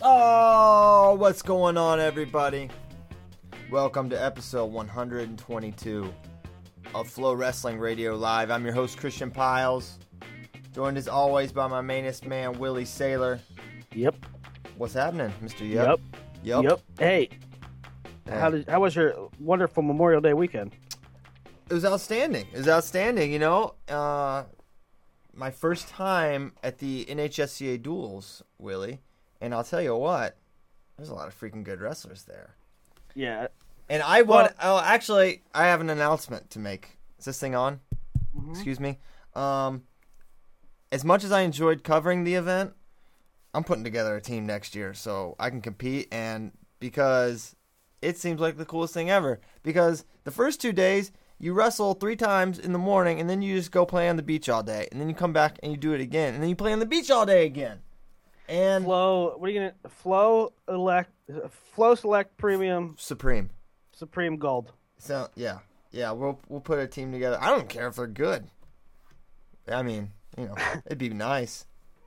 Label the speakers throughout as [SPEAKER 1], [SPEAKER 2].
[SPEAKER 1] Oh, what's going on, everybody? Welcome to episode 122 of Flow Wrestling Radio Live. I'm your host, Christian Pyles, joined as always by my mainest man, Willie Saylor.
[SPEAKER 2] Yep.
[SPEAKER 1] What's happening, Mr.
[SPEAKER 2] Yep.
[SPEAKER 1] Yep.
[SPEAKER 2] Yep. Hey,
[SPEAKER 1] Hey.
[SPEAKER 2] how did how was your wonderful Memorial Day weekend?
[SPEAKER 1] It was outstanding. It was outstanding, you know. Uh, my first time at the NHSCA duels, Willie. And I'll tell you what, there's a lot of freaking good wrestlers there.
[SPEAKER 2] Yeah.
[SPEAKER 1] And I want.
[SPEAKER 2] Well-
[SPEAKER 1] oh, actually, I have an announcement to make. Is this thing on?
[SPEAKER 2] Mm-hmm.
[SPEAKER 1] Excuse me. Um, as much as I enjoyed covering the event, I'm putting together a team next year so I can compete. And because it seems like the coolest thing ever. Because the first two days you wrestle three times in the morning, and then you just go play on the beach all day, and then you come back and you do it again, and then you play on the beach all day again. And
[SPEAKER 2] Flow. What are you gonna? Flow elect. Flow Select Premium
[SPEAKER 1] Supreme.
[SPEAKER 2] Supreme Gold.
[SPEAKER 1] So yeah, yeah, we'll we'll put a team together. I don't care if they're good. I mean, you know, it'd be nice,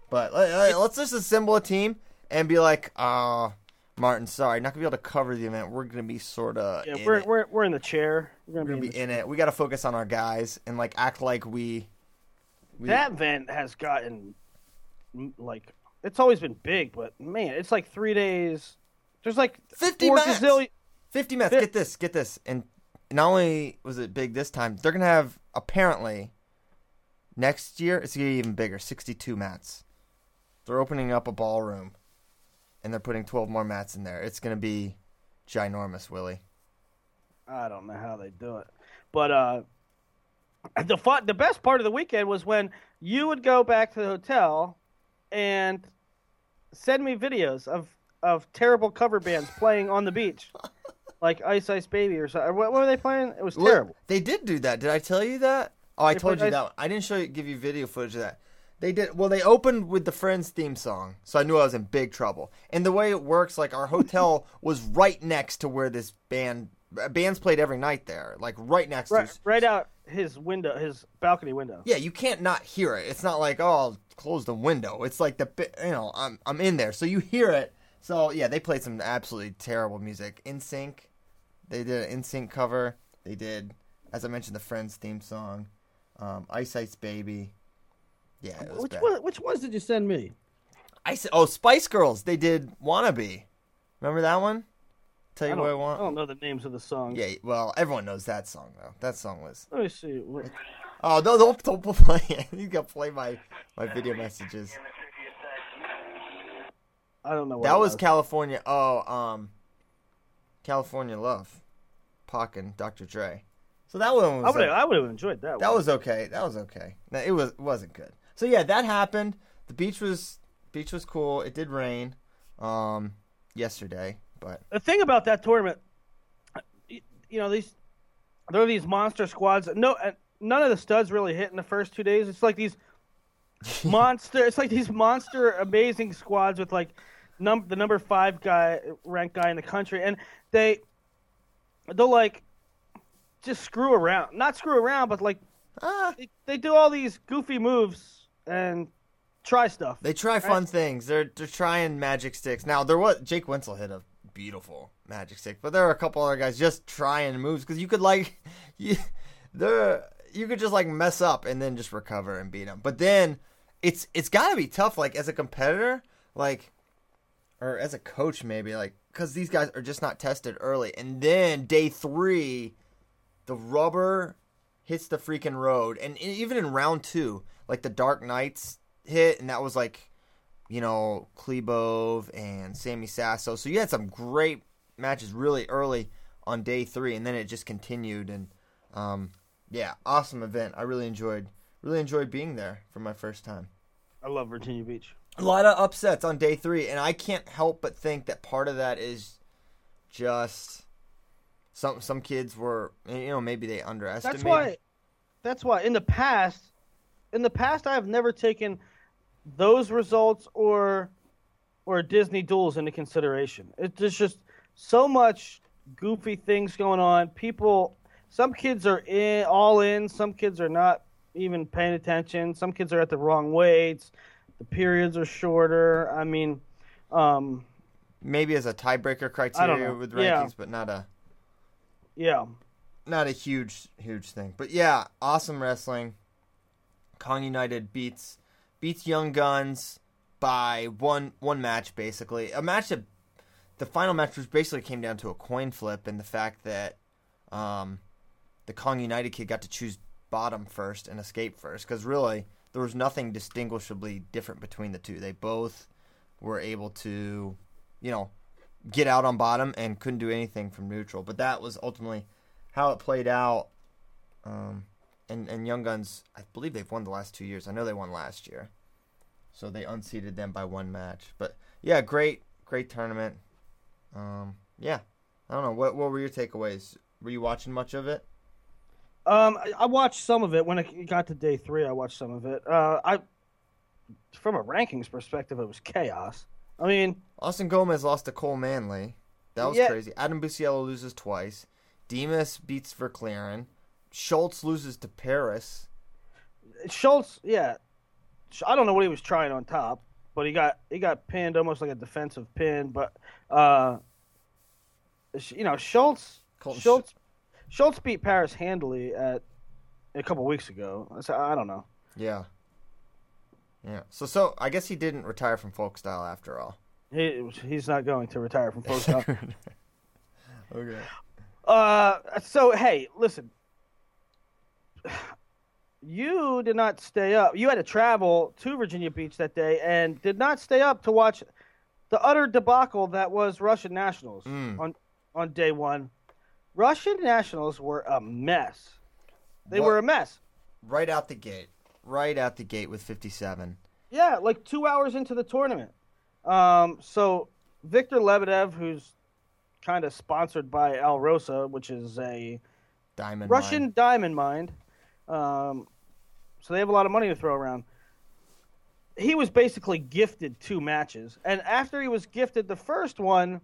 [SPEAKER 1] but let, let's just assemble a team and be like, uh Martin, sorry, not gonna be able to cover the event. We're gonna be sort of
[SPEAKER 2] Yeah, we're,
[SPEAKER 1] it.
[SPEAKER 2] we're we're in the chair. We're gonna,
[SPEAKER 1] We're gonna
[SPEAKER 2] be,
[SPEAKER 1] be
[SPEAKER 2] in the
[SPEAKER 1] in it. We got to focus on our guys and like act like we. we
[SPEAKER 2] That event has gotten like it's always been big, but man, it's like three days. There's like
[SPEAKER 1] 50
[SPEAKER 2] four
[SPEAKER 1] max.
[SPEAKER 2] gazillion-
[SPEAKER 1] 50 mats. Get this, get this. And not only was it big this time, they're gonna have apparently next year it's gonna be even bigger. 62 mats. They're opening up a ballroom, and they're putting 12 more mats in there. It's gonna be ginormous, Willie.
[SPEAKER 2] I don't know how they do it, but uh, the fun, the best part of the weekend was when you would go back to the hotel and send me videos of of terrible cover bands playing on the beach, like Ice Ice Baby or something. What, what were they playing? It was
[SPEAKER 1] Look,
[SPEAKER 2] terrible.
[SPEAKER 1] They did do that. Did I tell you that? Oh, I
[SPEAKER 2] They
[SPEAKER 1] told you
[SPEAKER 2] ice-
[SPEAKER 1] that. One. I didn't show you, give you video footage of that. They did. Well, they opened with the Friends theme song, so I knew I was in big trouble. And the way it works, like our hotel was right next to where this band uh, bands played every night there, like right next
[SPEAKER 2] Right,
[SPEAKER 1] to.
[SPEAKER 2] right out his window, his balcony window.
[SPEAKER 1] Yeah, you can't not hear it. It's not like oh, I'll close the window. It's like the you know I'm I'm in there, so you hear it. So yeah, they played some absolutely terrible music. NSYNC, they did an NSYNC cover. They did, as I mentioned, the Friends theme song, um, Ice Ice Baby. Yeah, it was
[SPEAKER 2] Which
[SPEAKER 1] bad.
[SPEAKER 2] one, which ones did you send me?
[SPEAKER 1] Ice oh Spice Girls. They did Wannabe. Remember that one? Tell you
[SPEAKER 2] don't,
[SPEAKER 1] what I want.
[SPEAKER 2] I don't know the names of the songs.
[SPEAKER 1] Yeah, well, everyone knows that song though. That song was.
[SPEAKER 2] Let me see. What-
[SPEAKER 1] Oh, no, don't don't play it. You got to play my my video messages.
[SPEAKER 2] I don't know. What
[SPEAKER 1] That
[SPEAKER 2] it
[SPEAKER 1] was California. Oh, um, California Love, Pac and Dr. Dre. So that one
[SPEAKER 2] I
[SPEAKER 1] was
[SPEAKER 2] would I would have enjoyed that.
[SPEAKER 1] that
[SPEAKER 2] one.
[SPEAKER 1] was okay. That was okay. No, It was it wasn't good. So yeah, that happened. The beach was beach was cool. It did rain, um, yesterday, but
[SPEAKER 2] the thing about that tournament, you, you know, these there are these monster squads. No, uh, none of the studs really hit in the first two days. It's like these monster. It's like these monster, amazing squads with like num the number five guy ranked guy in the country, and they they'll like just screw around. Not screw around, but like
[SPEAKER 1] ah,
[SPEAKER 2] they, they do all these goofy moves and try stuff.
[SPEAKER 1] they try fun things. They're they're trying magic sticks. Now there was Jake Winsel hit a beautiful magic stick, but there are a couple other guys just trying moves because you could like you there you could just like mess up and then just recover and beat them. But then it's it's got to be tough like as a competitor like or as a coach maybe like because these guys are just not tested early and then day three the rubber hits the freaking road and even in round two like the dark knights hit and that was like you know klebov and sammy sasso so you had some great matches really early on day three and then it just continued and um yeah awesome event i really enjoyed really enjoyed being there for my first time
[SPEAKER 2] I love Virginia Beach.
[SPEAKER 1] a lot of upsets on day three, and I can't help but think that part of that is just some some kids were you know maybe they underestimated.
[SPEAKER 2] That's why. That's why in the past, in the past, I have never taken those results or or Disney duels into consideration. It, there's just so much goofy things going on. People, some kids are in all in, some kids are not even paying attention. Some kids are at the wrong weights. The periods are shorter. I mean, um,
[SPEAKER 1] Maybe as a tiebreaker criteria with
[SPEAKER 2] Yeah.
[SPEAKER 1] rankings, but not a
[SPEAKER 2] yeah.
[SPEAKER 1] not a huge huge thing. But yeah, awesome wrestling. Kong United beats beats Young Guns by one one match basically. A match that the final match which basically came down to a coin flip and the fact that um, the Kong United kid got to choose bottom first and escape first because really there was nothing distinguishably different between the two. They both were able to, you know, get out on bottom and couldn't do anything from neutral. But that was ultimately how it played out. Um, and and Young Guns, I believe they've won the last two years. I know they won last year, so they unseated them by one match. But yeah, great great tournament. Um, yeah, I don't know what what were your takeaways. Were you watching much of it?
[SPEAKER 2] Um, I- I watched some of it when it got to day three. I watched some of it. Uh, I, from a rankings perspective, it was chaos. I mean,
[SPEAKER 1] Austin Gomez lost to Cole Manley. That was
[SPEAKER 2] Yeah.
[SPEAKER 1] crazy. Adam Busiello loses twice. Demas beats Verclaren. Schultz loses to Paris.
[SPEAKER 2] Schultz, yeah, I don't know what he was trying on top, but he got he got pinned almost like a defensive pin. But uh, you know, Schultz,
[SPEAKER 1] Colton Sch-
[SPEAKER 2] Schultz, Schultz beat Paris handily at a couple weeks ago. So I don't know.
[SPEAKER 1] Yeah. Yeah. So so I guess he didn't retire from folk style after all.
[SPEAKER 2] He he's not going to retire from post up.
[SPEAKER 1] okay.
[SPEAKER 2] Uh, so hey, listen. You did not stay up. You had to travel to Virginia Beach that day and did not stay up to watch the utter debacle that was Russian Nationals
[SPEAKER 1] Mm.
[SPEAKER 2] on on day one. Russian Nationals were a mess. They
[SPEAKER 1] What-
[SPEAKER 2] were a mess.
[SPEAKER 1] Right out the gate. Right out the gate with 57.
[SPEAKER 2] Yeah, like two hours into the tournament. Um, so Victor Lebedev, who's kind of sponsored by Alrosa, which is a
[SPEAKER 1] Diamond
[SPEAKER 2] Russian
[SPEAKER 1] Mine.
[SPEAKER 2] diamond mine. Um, so they have a lot of money to throw around. He was basically gifted two matches, and after he was gifted the first one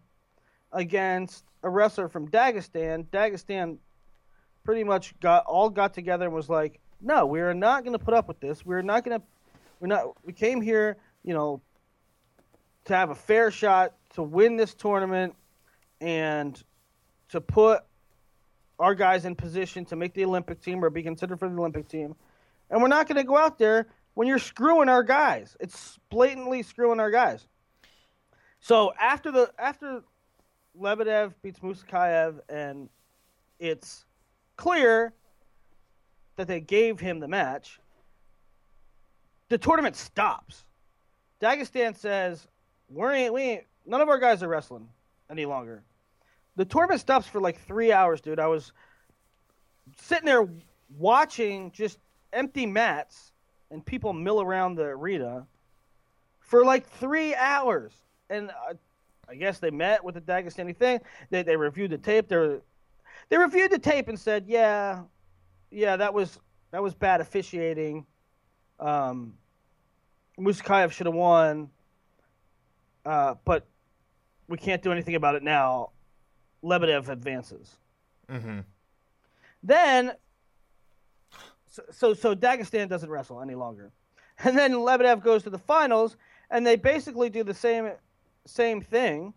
[SPEAKER 2] against a wrestler from Dagestan, Dagestan pretty much got all got together and was like, "No, we are not going to put up with this. We're not going to. We're not. We came here, you know, to have a fair shot to win this tournament and to put our guys in position to make the Olympic team or be considered for the Olympic team. And we're not going to go out there when you're screwing our guys. It's blatantly screwing our guys. So after the after Lebedev beats Musakayev and it's clear that they gave him the match, the tournament stops. Dagestan says, "We ain't, we ain't, none of our guys are wrestling any longer." The tournament stops for like three hours, dude. I was sitting there watching just empty mats and people mill around the arena for like three hours. And uh, I guess they met with the Dagestani thing. They they reviewed the tape. They they reviewed the tape and said, yeah, yeah, that was that was bad officiating. Um, Musakayev should have won, uh, but we can't do anything about it now. Lebedev advances.
[SPEAKER 1] Mm-hmm.
[SPEAKER 2] Then, so, so so Dagestan doesn't wrestle any longer, and then Lebedev goes to the finals, and they basically do the same same thing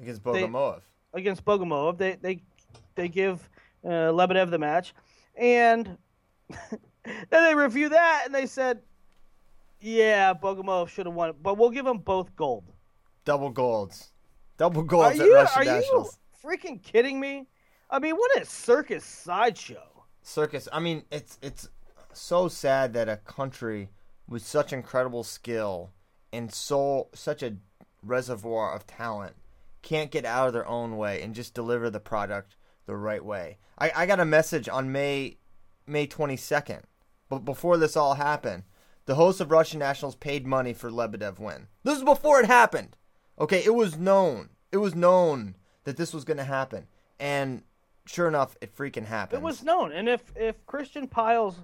[SPEAKER 1] Against
[SPEAKER 2] They-
[SPEAKER 1] Bogomolov.
[SPEAKER 2] against Bogomolov. They they they give uh, Lebedev the match, and then they review that, and they said, "Yeah, Bogomolov should have won, but we'll give them both gold."
[SPEAKER 1] Double golds. Double
[SPEAKER 2] Are
[SPEAKER 1] golds at
[SPEAKER 2] you
[SPEAKER 1] Russian
[SPEAKER 2] are
[SPEAKER 1] Nationals.
[SPEAKER 2] Freaking kidding me? I mean, what a circus sideshow!
[SPEAKER 1] Circus. I mean, it's it's so sad that a country with such incredible skill and so such a reservoir of talent can't get out of their own way and just deliver the product the right way. I, I got a message on May May 22nd, but before this all happened, the host of Russian Nationals paid money for Lebedev win. This is before it happened. Okay, it was known. It was known that this was going to happen, and sure enough, it freaking happened.
[SPEAKER 2] It was known, and if if Christian Pyles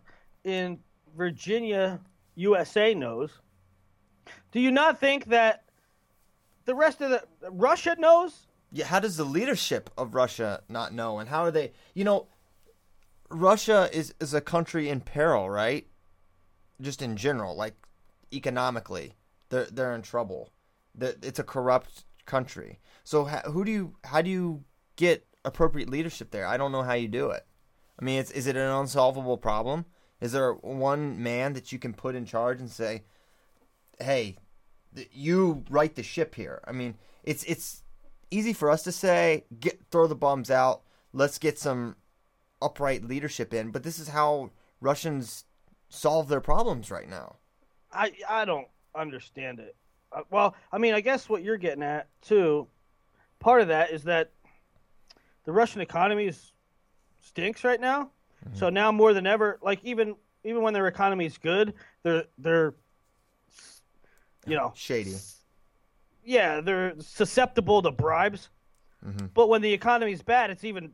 [SPEAKER 2] in Virginia, USA knows, do you not think that the rest of the Russia knows?
[SPEAKER 1] Yeah, how does the leadership of Russia not know? And how are they? You know, Russia is is a country in peril, right? just in general, like economically, they're they're in trouble. It's a corrupt country. So who do you how do you get appropriate leadership there? I don't know how you do it. I mean, is it an unsolvable problem? Is there one man that you can put in charge and say, "Hey, you right the ship here"? I mean, it's it's easy for us to say, "Get throw the bums out. Let's get some upright leadership in." But this is how Russians solve their problems right now.
[SPEAKER 2] I I don't understand it. Uh, well, I mean, I guess what you're getting at too. Part of that is that the Russian economy is, stinks right now. Mm-hmm. So now more than ever, like even even when their economy is good, they're they're you know
[SPEAKER 1] shady.
[SPEAKER 2] Yeah, they're susceptible to bribes. Mm-hmm. But when the economy's bad, it's even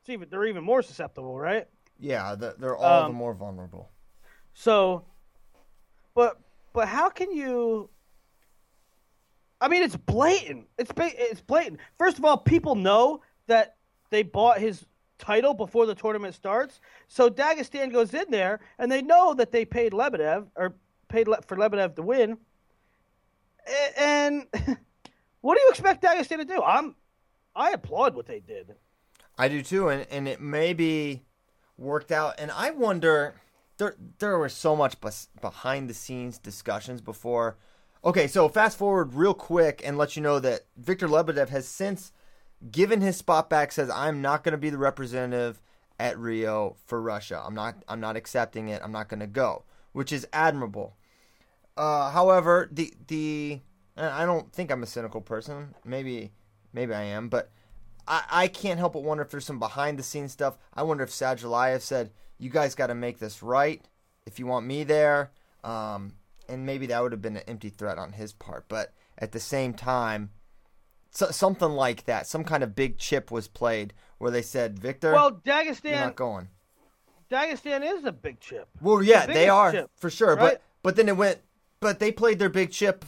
[SPEAKER 2] it's even they're even more susceptible, right?
[SPEAKER 1] Yeah, they're all um, the more vulnerable.
[SPEAKER 2] So, but but how can you? I mean, it's blatant. It's it's blatant. First of all, people know that they bought his title before the tournament starts. So Dagestan goes in there, and they know that they paid Lebedev or paid for Lebedev to win. And what do you expect Dagestan to do? I'm, I applaud what they did.
[SPEAKER 1] I do too, and and it may be worked out. And I wonder, there there was so much behind the scenes discussions before. Okay, so fast forward real quick and let you know that Victor Lebedev has since given his spot back, says I'm not going to be the representative at Rio for Russia. I'm not. I'm not accepting it. I'm not going to go, which is admirable. Uh, however, the the I don't think I'm a cynical person. Maybe maybe I am, but I, I can't help but wonder if there's some behind the scenes stuff. I wonder if Sadulayev said, "You guys got to make this right if you want me there," um, and maybe that would have been an empty threat on his part. But at the same time, so, something like that. Some kind of big chip was played where they said, "Victor,
[SPEAKER 2] well, Dagestan,
[SPEAKER 1] you're not going."
[SPEAKER 2] Dagestan is a big chip.
[SPEAKER 1] Well, yeah, the they are chip, for sure. Right? But but then it went. But they played their big chip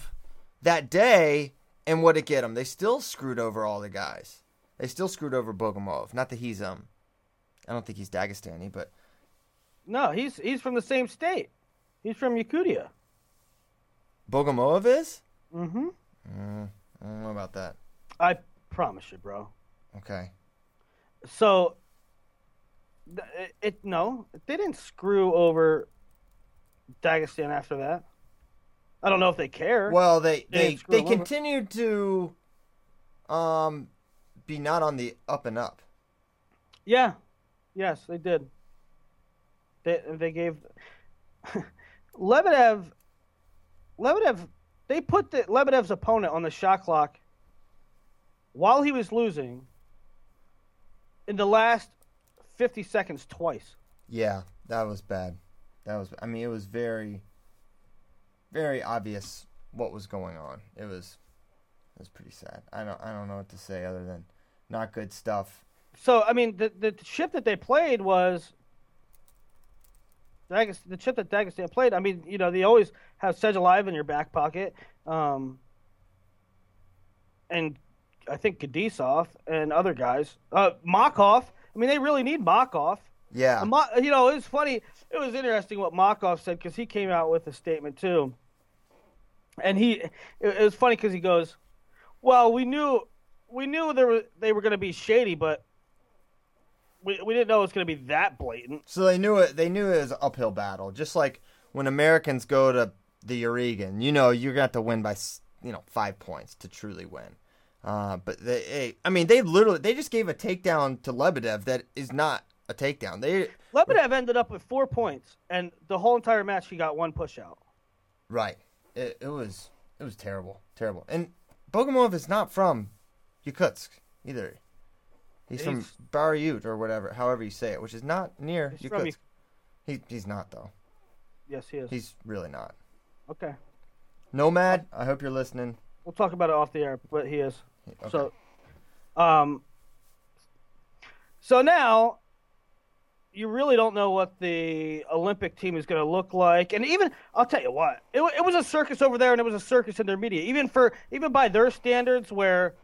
[SPEAKER 1] that day, and what did it get them? They still screwed over all the guys. They still screwed over Bogomolov. Not that he's um, I don't think he's Dagestani, but
[SPEAKER 2] no, he's he's from the same state. He's from Yakutia.
[SPEAKER 1] Bogomolov is.
[SPEAKER 2] Mm-hmm.
[SPEAKER 1] Mm, I don't know about that.
[SPEAKER 2] I promise you, bro.
[SPEAKER 1] Okay.
[SPEAKER 2] So, it, it no, they didn't screw over Dagestan after that. I don't know if they care.
[SPEAKER 1] Well, they they they, they continued to um be not on the up and up.
[SPEAKER 2] Yeah. Yes, they did. They they gave Lebedev Lebedev they put the Lebedev's opponent on the shot clock while he was losing in the last 50 seconds twice.
[SPEAKER 1] Yeah, that was bad. That was I mean it was very very obvious what was going on. It was it was pretty sad. I don't I don't know what to say other than not good stuff.
[SPEAKER 2] So I mean the the chip that they played was the chip that Dagestan played. I mean, you know, they always have Sadulayev in your back pocket. Um, and I think Gadisov and other guys. Uh, Makhov. I mean, they really need Makhov.
[SPEAKER 1] Yeah.
[SPEAKER 2] you know, it was funny. It was interesting what Makhov said because he came out with a statement too. And he, it, it was funny because he goes, "Well, we knew, we knew there were they were going to be shady, but we we didn't know it was going to be that blatant."
[SPEAKER 1] So they knew it. They knew it was an uphill battle, just like when Americans go to the Yarygin. You know, you're going to have to win by you know five points to truly win. Uh, but they, I mean, they literally they just gave a takedown to Lebedev that is not a takedown. They
[SPEAKER 2] Lebedev ended up with four points, and the whole entire match he got one push out.
[SPEAKER 1] Right. It, it was it was terrible, terrible. And Bogomolov is not from Yakutsk either. He's, he's from Baryut or whatever, however you say it, which is not near he's. From... He he's not though.
[SPEAKER 2] Yes, he is.
[SPEAKER 1] He's really not.
[SPEAKER 2] Okay.
[SPEAKER 1] Nomad, I hope you're listening.
[SPEAKER 2] We'll talk about it off the air, but he is. Okay. So, um, so now you really don't know what the Olympic team is going to look like, and even I'll tell you what, it, it was a circus over there, and it was a circus in their media, even for even by their standards, where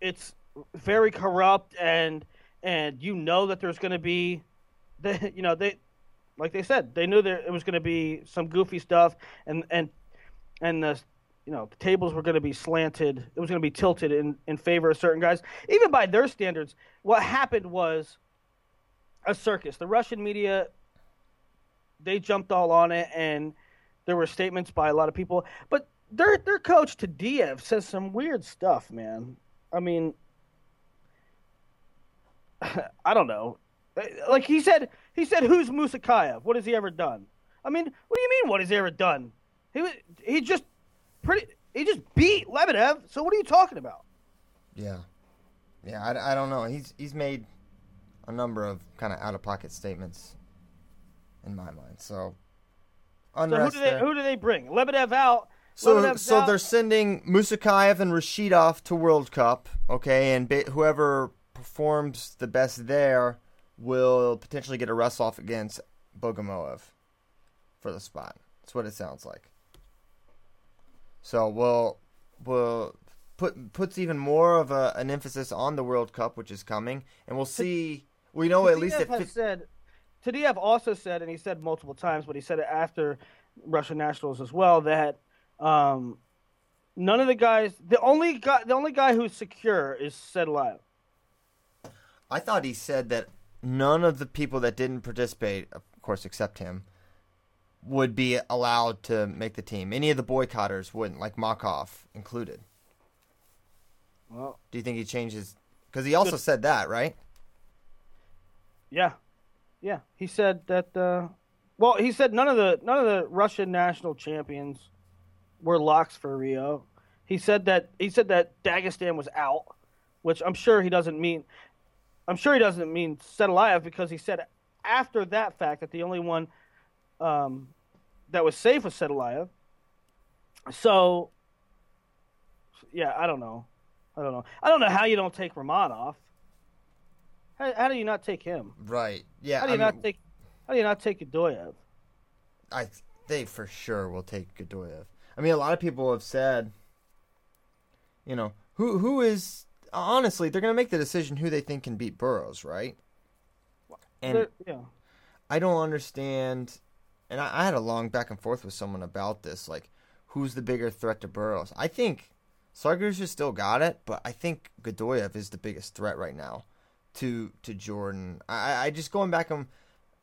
[SPEAKER 2] it's very corrupt and and you know that there's going to be the you know they like they said, they knew that it was going to be some goofy stuff, and and and the you know the tables were going to be slanted. It was going to be tilted in in favor of certain guys, even by their standards. What happened was a circus. The Russian media they jumped all on it, and there were statements by a lot of people, but. Their, their coach to Tadiev says some weird stuff, man. I mean, I don't know. Like he said, he said, "Who's Musakayev? What has he ever done?" I mean, what do you mean? What has he ever done? He was he just pretty he just beat Lebedev. So what are you talking about?
[SPEAKER 1] Yeah, yeah. I, I don't know. He's he's made a number of kind of out of pocket statements in my mind. So,
[SPEAKER 2] so who do they there. who do they bring? Lebedev out.
[SPEAKER 1] So Lebedev's so out. they're sending Musakayev and Rashidov to World Cup. Okay, and whoever performs the best there will potentially get a wrestle off against Bogomolov for the spot. That's what it sounds like. So we'll we'll put puts even more of a, an emphasis on the World Cup, which is coming, and we'll see. We know at least it
[SPEAKER 2] has said. Tadiev also said, and he said multiple times, but he said it after Russian nationals as well that um, none of the guys, the only guy, the only guy who's secure is Sadulayev.
[SPEAKER 1] I thought he said that none of the people that didn't participate, of course, except him, would be allowed to make the team. Any of the boycotters wouldn't, like Makhov included.
[SPEAKER 2] Well,
[SPEAKER 1] do you think he changes? Because he also said that, right?
[SPEAKER 2] Yeah, yeah. He said that. Uh, well, he said none of the none of the Russian national champions were locks for Rio. He said that he said that Dagestan was out, which I'm sure he doesn't mean. I'm sure he doesn't mean Sadulayev because he said after that fact that the only one um, that was safe was Sadulayev. So, yeah, I don't know. I don't know. I don't know how you don't take Ramonov. How, how do you not take him?
[SPEAKER 1] Right. Yeah.
[SPEAKER 2] How do you I not mean, take? How do you not take Godoyev?
[SPEAKER 1] I they for sure will take Godoyev. I mean, a lot of people have said, you know, who who is honestly, they're going to make the decision who they think can beat Burroughs, right? And
[SPEAKER 2] yeah.
[SPEAKER 1] I don't understand. And I, I, had a long back and forth with someone about this, like who's the bigger threat to Burroughs? I think Tsargush still got it, but I think Godoyev is the biggest threat right now to to Jordan. I, I just going back and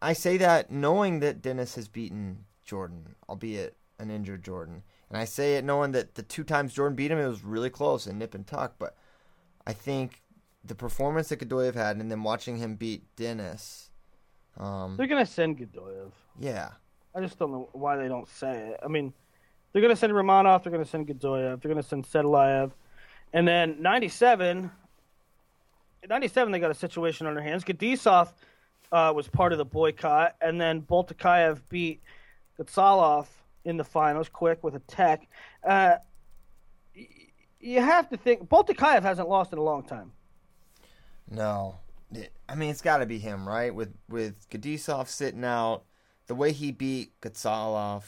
[SPEAKER 1] I say that knowing that Dennis has beaten Jordan, albeit an injured Jordan, and I say it knowing that the two times Jordan beat him, it was really close and nip and tuck, but I think the performance that Godoyev had, and then watching him beat Denis. Um,
[SPEAKER 2] they're gonna send Godoyev.
[SPEAKER 1] Yeah.
[SPEAKER 2] I just don't know why they don't say it. I mean, they're gonna send Ramonov. They're gonna send Godoyev. They're gonna send Sadulayev, and then '97. '97, they got a situation on their hands. Gadisov uh, was part of the boycott, and then Boltakayev beat Gatsalov in the finals, quick with a tech. Uh, you have to think Boltakayev hasn't lost in a long time.
[SPEAKER 1] No, I mean it's got to be him, right? With with Gadisov sitting out, the way he beat Gatsalov.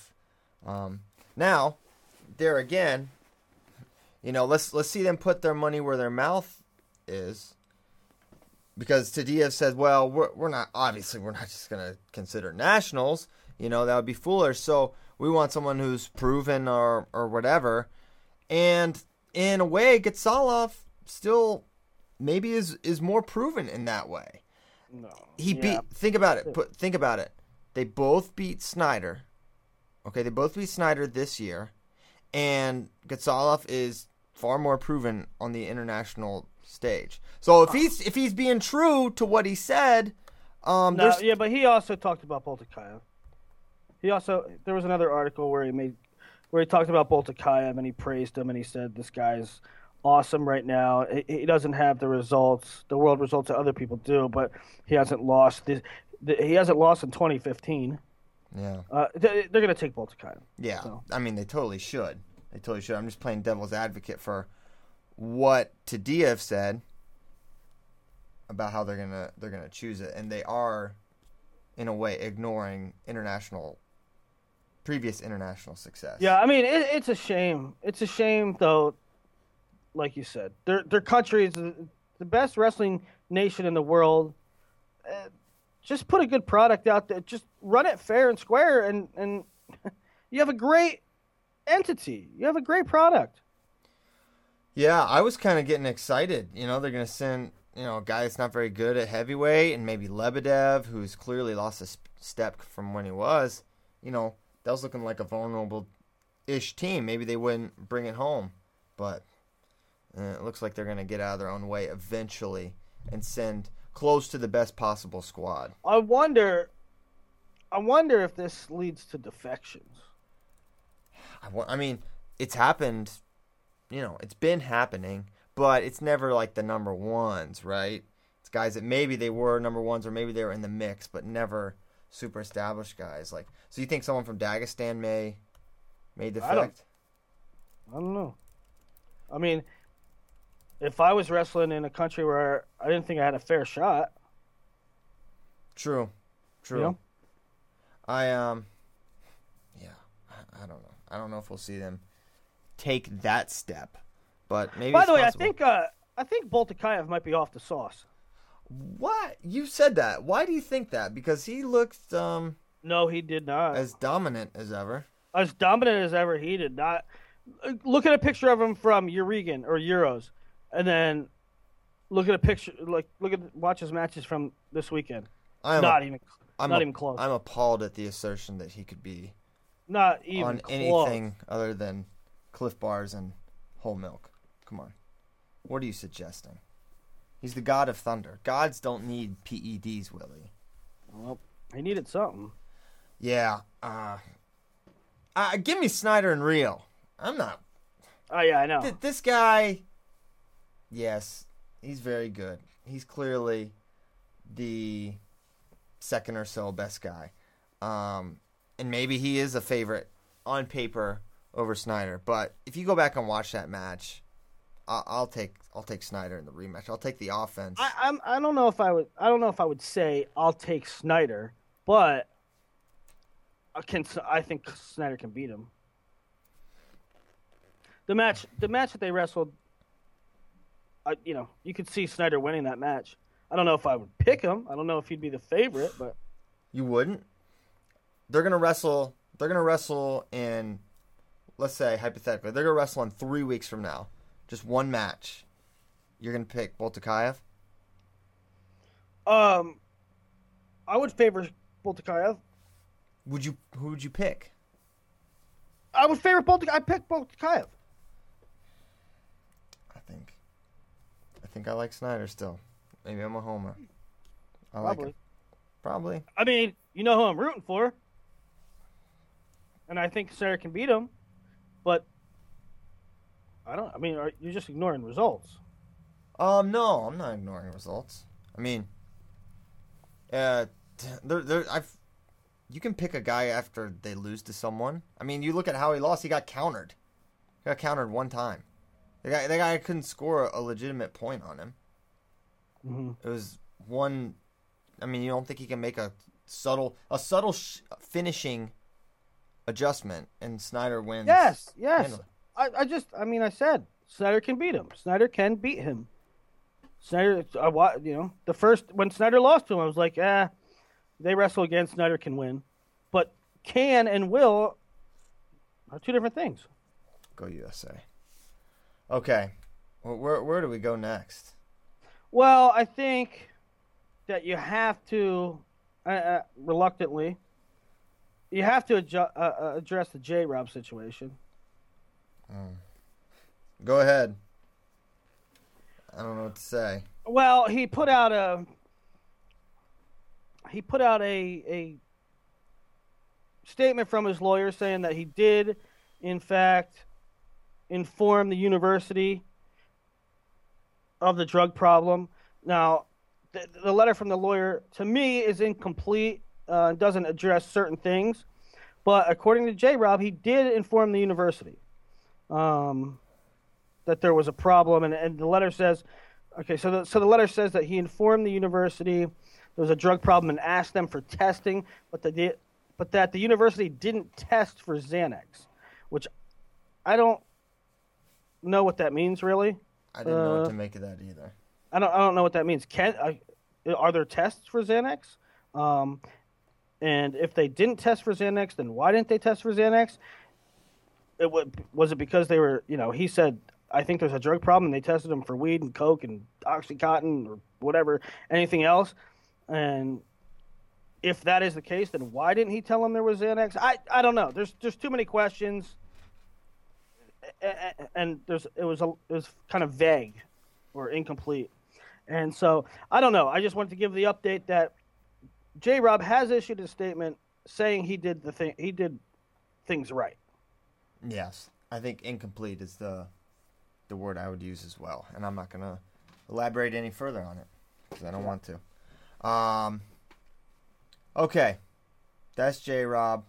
[SPEAKER 1] Um, now, there again, you know, let's let's see them put their money where their mouth is. Because Tadiev said, "Well, we're we're not obviously we're not just gonna consider nationals. You know that would be foolish. So we want someone who's proven or or whatever." And in a way, Gatsalov still maybe is is more proven in that way.
[SPEAKER 2] No,
[SPEAKER 1] he yeah. beat. Think about it. Put think about it. They both beat Snyder. Okay, they both beat Snyder this year, and Gatsalov is far more proven on the international stage. So if he's if he's being true to what he said, um,
[SPEAKER 2] no, yeah, but he also talked about Boltakayev. He also there was another article where he made where he talked about Boltakayev and he praised him and he said this guy's awesome right now. He, he doesn't have the results, the world results that other people do, but he hasn't lost. The, the, he hasn't lost in 2015.
[SPEAKER 1] Yeah,
[SPEAKER 2] uh, they, are going to take Boltakayev.
[SPEAKER 1] Yeah, so. I mean they totally should. They totally should. I'm just playing devil's advocate for what Tadiev said about how they're gonna they're gonna choose it, and they are, in a way, ignoring international previous international success.
[SPEAKER 2] Yeah, I mean it, it's a shame. It's a shame though. Like you said, their their country is the best wrestling nation in the world. Uh, just put a good product out there. Just run it fair and square, and and you have a great entity. You have a great product.
[SPEAKER 1] Yeah, I was kind of getting excited. You know, they're going to send, you know, a guy that's not very good at heavyweight and maybe Lebedev, who's clearly lost a step from when he was. You know, that was looking like a vulnerable ish team. Maybe they wouldn't bring it home. But uh, it looks like they're going to get out of their own way eventually and send close to the best possible squad.
[SPEAKER 2] I wonder. I wonder if this leads to defections.
[SPEAKER 1] I, wa- I mean, it's happened. You know, it's been happening, but it's never like the number ones, right? It's guys that maybe they were number ones or maybe they were in the mix, but never super established guys. Like, so you think someone from Dagestan may may
[SPEAKER 2] I don't- I don't know. I mean, if I was wrestling in a country where I didn't think I had a fair shot,
[SPEAKER 1] True, true.
[SPEAKER 2] you know,
[SPEAKER 1] I um, yeah, I, I don't know. I don't know if we'll see them take that step, but maybe.
[SPEAKER 2] By the way,
[SPEAKER 1] possible.
[SPEAKER 2] I think uh, I think Boltakayev might be off the sauce.
[SPEAKER 1] What you said that. Why do you think that? Because he looked um
[SPEAKER 2] No, he did not. As,
[SPEAKER 1] dominant as ever.
[SPEAKER 2] As dominant as ever, he did not. Look at a picture of him from Yarygin or Euros, and then look at a picture. Like look at watch his matches from this weekend.
[SPEAKER 1] I am
[SPEAKER 2] Not even,
[SPEAKER 1] I'm
[SPEAKER 2] not
[SPEAKER 1] a-
[SPEAKER 2] even close.
[SPEAKER 1] I'm appalled at the assertion that he could be
[SPEAKER 2] not even
[SPEAKER 1] on
[SPEAKER 2] close.
[SPEAKER 1] anything other than Cliff Bars and whole milk. Come on. What are you suggesting? He's the god of thunder. Gods don't need PEDs, Willie.
[SPEAKER 2] Well, he needed something.
[SPEAKER 1] Yeah. Uh, uh give me Snyder and Real. I'm not
[SPEAKER 2] Oh yeah, I know.
[SPEAKER 1] Th- this guy, yes, he's very good. He's clearly the second or so best guy. Um, and maybe he is a favorite on paper over Snyder. But if you go back and watch that match, I'll take I'll take Snyder in the rematch. I'll take the offense.
[SPEAKER 2] I, I'm. I don't know if I would. I don't know if I would say I'll take Snyder, but I can. I think Snyder can beat him. The match. The match that they wrestled. I, you know, you could see Snyder winning that match. I don't know if I would pick him. I don't know if he'd be the favorite, but
[SPEAKER 1] You wouldn't. They're gonna wrestle. They're gonna wrestle in, let's say hypothetically, they're gonna wrestle in three weeks from now. Just one match. You're gonna pick Boltakayev.
[SPEAKER 2] um, I would favor Boltakayev.
[SPEAKER 1] Would you? Who would you pick?
[SPEAKER 2] I would favor Boltakayev. I pick Boltakayev.
[SPEAKER 1] I think. I think I like Snyder still. Maybe I'm a homer. I like
[SPEAKER 2] Probably.
[SPEAKER 1] it. Probably.
[SPEAKER 2] I mean, you know who I'm rooting for. And I think Sarah can beat him, but I don't. I mean, are, you're just ignoring results.
[SPEAKER 1] Um, no, I'm not ignoring results. I mean, uh, there, there, I've. You can pick a guy after they lose to someone. I mean, you look at how he lost. He got countered. He got countered one time. The guy, the guy couldn't score a legitimate point on him.
[SPEAKER 2] Mm-hmm.
[SPEAKER 1] It was one. I mean, you don't think he can make a subtle, a subtle sh- finishing adjustment, and Snyder wins.
[SPEAKER 2] Yes, yes.
[SPEAKER 1] handily.
[SPEAKER 2] I, I just, I mean, I said Snyder can beat him. Snyder can beat him. Snyder, I wa you know, the first when Snyder lost to him, I was like, ah, they wrestle again. Snyder can win, but can and will are two different things.
[SPEAKER 1] Go USA. Okay, well, where where do we go next?
[SPEAKER 2] Well, I think that you have to, uh, uh, reluctantly, you have to adju- uh, uh, address the J Rob situation.
[SPEAKER 1] Go ahead. I don't know what to say.
[SPEAKER 2] Well, he put out a he put out a a statement from his lawyer saying that he did, in fact, inform the university of the drug problem. Now, the, the letter from the lawyer to me is incomplete. Uh, doesn't address certain things, but according to J. Rob, he did inform the university um, that there was a problem, and, and the letter says, okay, so the, so the letter says that he informed the university there was a drug problem and asked them for testing, but they did, but that the university didn't test for Xanax, which I don't know what that means really.
[SPEAKER 1] I didn't know what
[SPEAKER 2] Uh,
[SPEAKER 1] to make of that either.
[SPEAKER 2] I don't I don't know what that means. Can I, are there tests for Xanax? Um, and if they didn't test for Xanax, then why didn't they test for Xanax? It was, was it because they were, you know, he said, I think there's a drug problem, and they tested him for weed and coke and oxycontin or whatever, anything else. And if that is the case, then why didn't he tell him there was Xanax? I, I don't know. There's there's too many questions, and there's it was a, it was kind of vague or incomplete, and so I don't know. I just wanted to give the update that J. Rob has issued a statement saying he did the thing he did things right.
[SPEAKER 1] Yes, I think incomplete is the the word I would use as well, and I'm not gonna elaborate any further on it because I don't want to. Um, okay, that's J. Rob.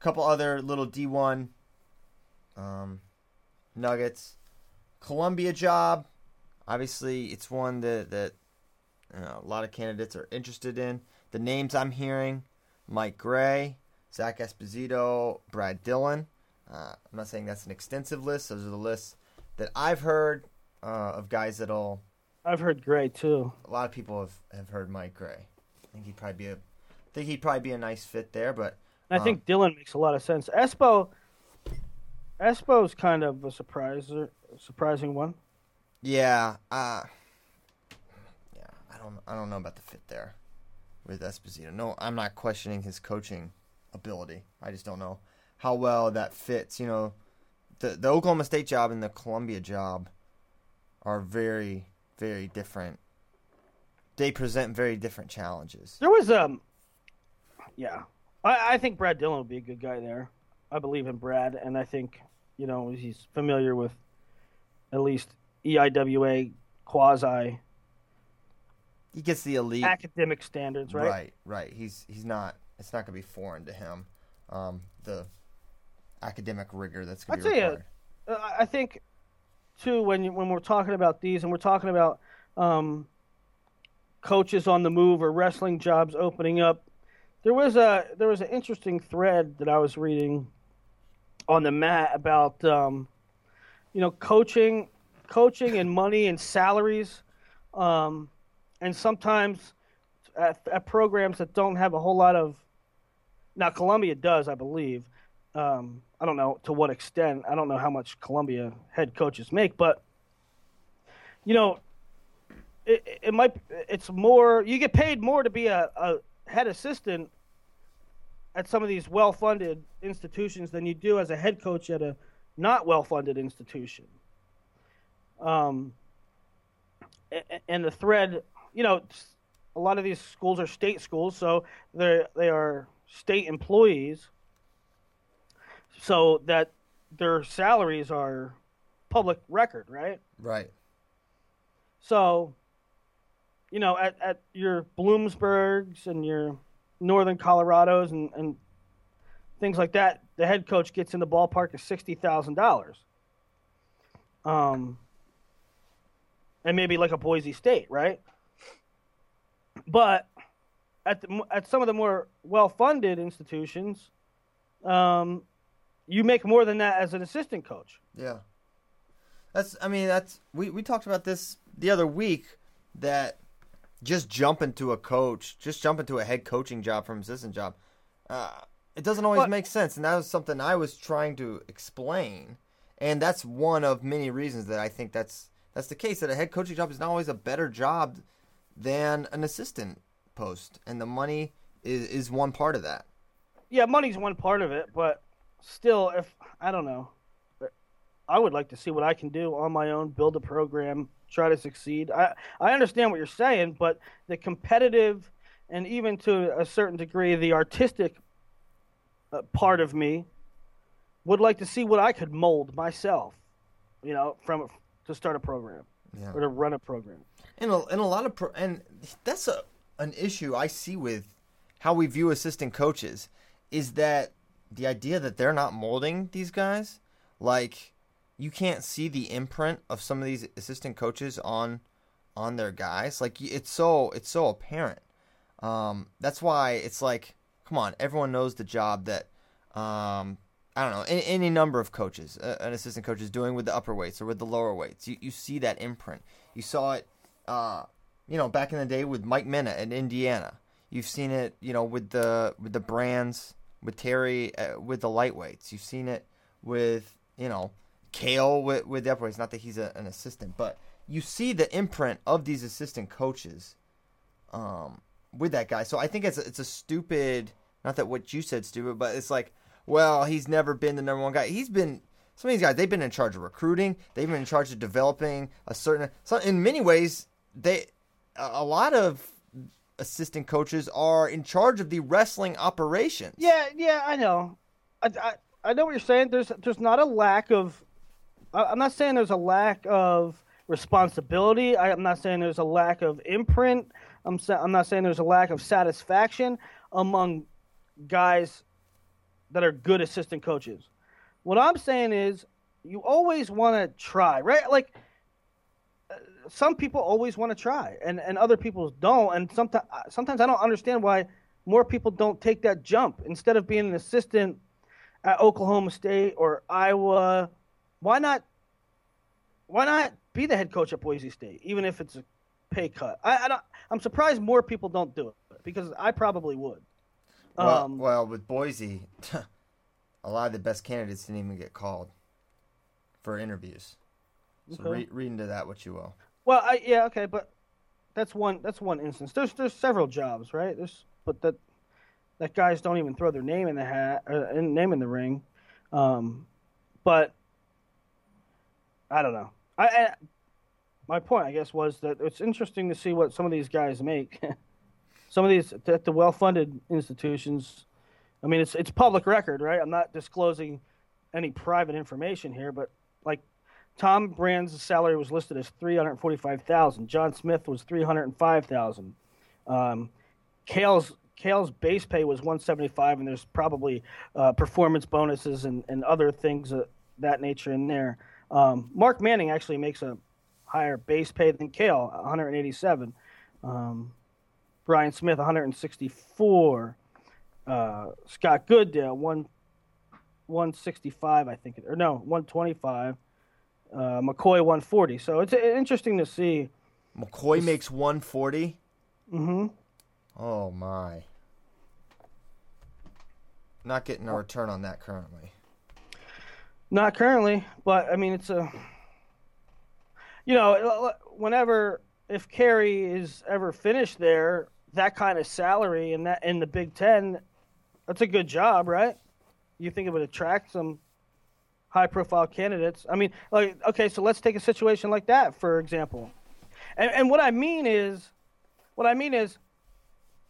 [SPEAKER 1] A couple other little D1 um, nuggets. Columbia job. Obviously, it's one that that you know, a lot of candidates are interested in. The names I'm hearing: Mike Gray, Zach Esposito, Brad Dillon. Uh, I'm not saying that's an extensive list. Those are the lists that I've heard uh, of guys that'll.
[SPEAKER 2] I've heard Gray too.
[SPEAKER 1] A lot of people have, have heard Mike Gray. I think he'd probably be a, I think he'd probably be a nice fit there. But
[SPEAKER 2] I think Dillon makes a lot of sense. Espo, Espo's kind of a surpriser, surprising one.
[SPEAKER 1] Yeah, uh, yeah. I don't, I don't know about the fit there with Esposito. No, I'm not questioning his coaching ability. I just don't know how well that fits. You know, the the Oklahoma State job and the Columbia job are very very different. They present very different challenges.
[SPEAKER 2] There was um, yeah, I, I think Brad Dillon would be a good guy there. I believe in Brad, and I think you know he's familiar with at least EIWA quasi.
[SPEAKER 1] He gets the elite
[SPEAKER 2] academic standards, right?
[SPEAKER 1] Right, right. He's he's not. It's not going to be foreign to him. Um, the academic rigor that's going to be required.
[SPEAKER 2] You, uh, I think too when you, when we're talking about these and we're talking about um, coaches on the move or wrestling jobs opening up. There was a there was an interesting thread that I was reading on the mat about um, you know coaching coaching and money and salaries um, and sometimes at, at, programs that don't have a whole lot of now Columbia does I believe um, I don't know to what extent. I don't know how much Columbia head coaches make, but you know, it, it might. It's more. You get paid more to be a, a head assistant at some of these well-funded institutions than you do as a head coach at a not well-funded institution. Um, and the thread, you know, a lot of these schools are state schools, so they they are state employees so that their salaries are public record, right?
[SPEAKER 1] Right.
[SPEAKER 2] So, you know, at, at your Bloomsburgs and your Northern Colorados and, and things like that, the head coach gets in the ballpark of sixty thousand dollars. Um, and maybe like a Boise State, right? But at the, at some of the more well-funded institutions, um, you make more than that as an assistant coach.
[SPEAKER 1] Yeah. That's I mean that's we we talked about this the other week that just jump into a coach, just jump into a head coaching job from assistant job. Uh, it doesn't always but, make sense, and that was something I was trying to explain. And that's one of many reasons that I think that's that's the case. That a head coaching job is not always a better job than an assistant post, and the money is is one part of that.
[SPEAKER 2] Yeah, money's one part of it, but still, if I don't know, I would like to see what I can do on my own, build a program, try to succeed. I I understand what you're saying, but the competitive and even to a certain degree the artistic uh, part of me would like to see what I could mold myself, you know, from to start a program yeah. or to run a program.
[SPEAKER 1] And a, and a lot of pro, and that's a an issue I see with how we view assistant coaches is that the idea that they're not molding these guys, like you can't see the imprint of some of these assistant coaches on on their guys. Like it's so it's so apparent. Um, that's why it's like, come on, everyone knows the job that um, I don't know any, any number of coaches, uh, an assistant coach is doing with the upper weights or with the lower weights. You you see that imprint. You saw it, uh, you know, back in the day with Mike Minna at Indiana. You've seen it, you know, with the with the brands, with Terry, uh, with the lightweights. You've seen it with you know Cael with with the uprights. Not that he's a, an assistant, but you see the imprint of these assistant coaches um, with that guy. So I think it's a, it's a stupid. Not that what you said stupid, but it's like, well, he's never been the number one guy. He's been some of these guys. They've been in charge of recruiting. They've been in charge of developing a certain. So in many ways, they a lot of assistant coaches are in charge of the wrestling operations.
[SPEAKER 2] Yeah, yeah, I know. I, I, I know what you're saying. There's there's not a lack of. I'm not saying there's a lack of responsibility. I, am not saying there's a lack of imprint. I'm sa- I'm not saying there's a lack of satisfaction among guys that are good assistant coaches. What I'm saying is you always want to try, right? Like some people always want to try and, and other people don't and sometimes sometimes I don't understand why more people don't take that jump. Instead of being an assistant at Oklahoma State or Iowa why not why not be the head coach at Boise State even if it's a pay cut? I, I don't, I'm surprised more people don't do it because I probably would.
[SPEAKER 1] Well, um, well with Boise a lot of the best candidates didn't even get called for interviews. So okay. read, read into that what you will
[SPEAKER 2] well, I, yeah, okay, but that's one that's one instance. There's there's several jobs, right? There's but that that guys don't even throw their name in the hat, uh, name in the ring. Um, but I don't know. I, I, my point, I guess, was that it's interesting to see what some of these guys make. some of these at the well-funded institutions. I mean, it's it's public record, right? I'm not disclosing any private information here, but like Tom Brand's salary was listed as three hundred forty-five thousand. John Smith was three hundred five thousand. Um, Cael's Cael's base pay was one seventy-five, and there's probably uh, performance bonuses and, and other things of that nature in there. Um, Mark Manning actually makes a higher base pay than Cael, one hundred eighty-seven. Um, Brian Smith, one hundred sixty-four. Uh, Scott Goodale, one one sixty-five, I think, or no, one twenty-five uh, McCoy 140. So it's interesting to see.
[SPEAKER 1] McCoy makes 140.
[SPEAKER 2] Mm-hmm.
[SPEAKER 1] Oh my. Not getting a return on that currently.
[SPEAKER 2] Not currently, but I mean it's a. You know, whenever if Kerry is ever finished there, that kind of salary and that in the Big Ten, that's a good job, right? You think it would attract some high profile candidates. I mean, like, okay, so let's take a situation like that, for example. And, and what I mean is, what I mean is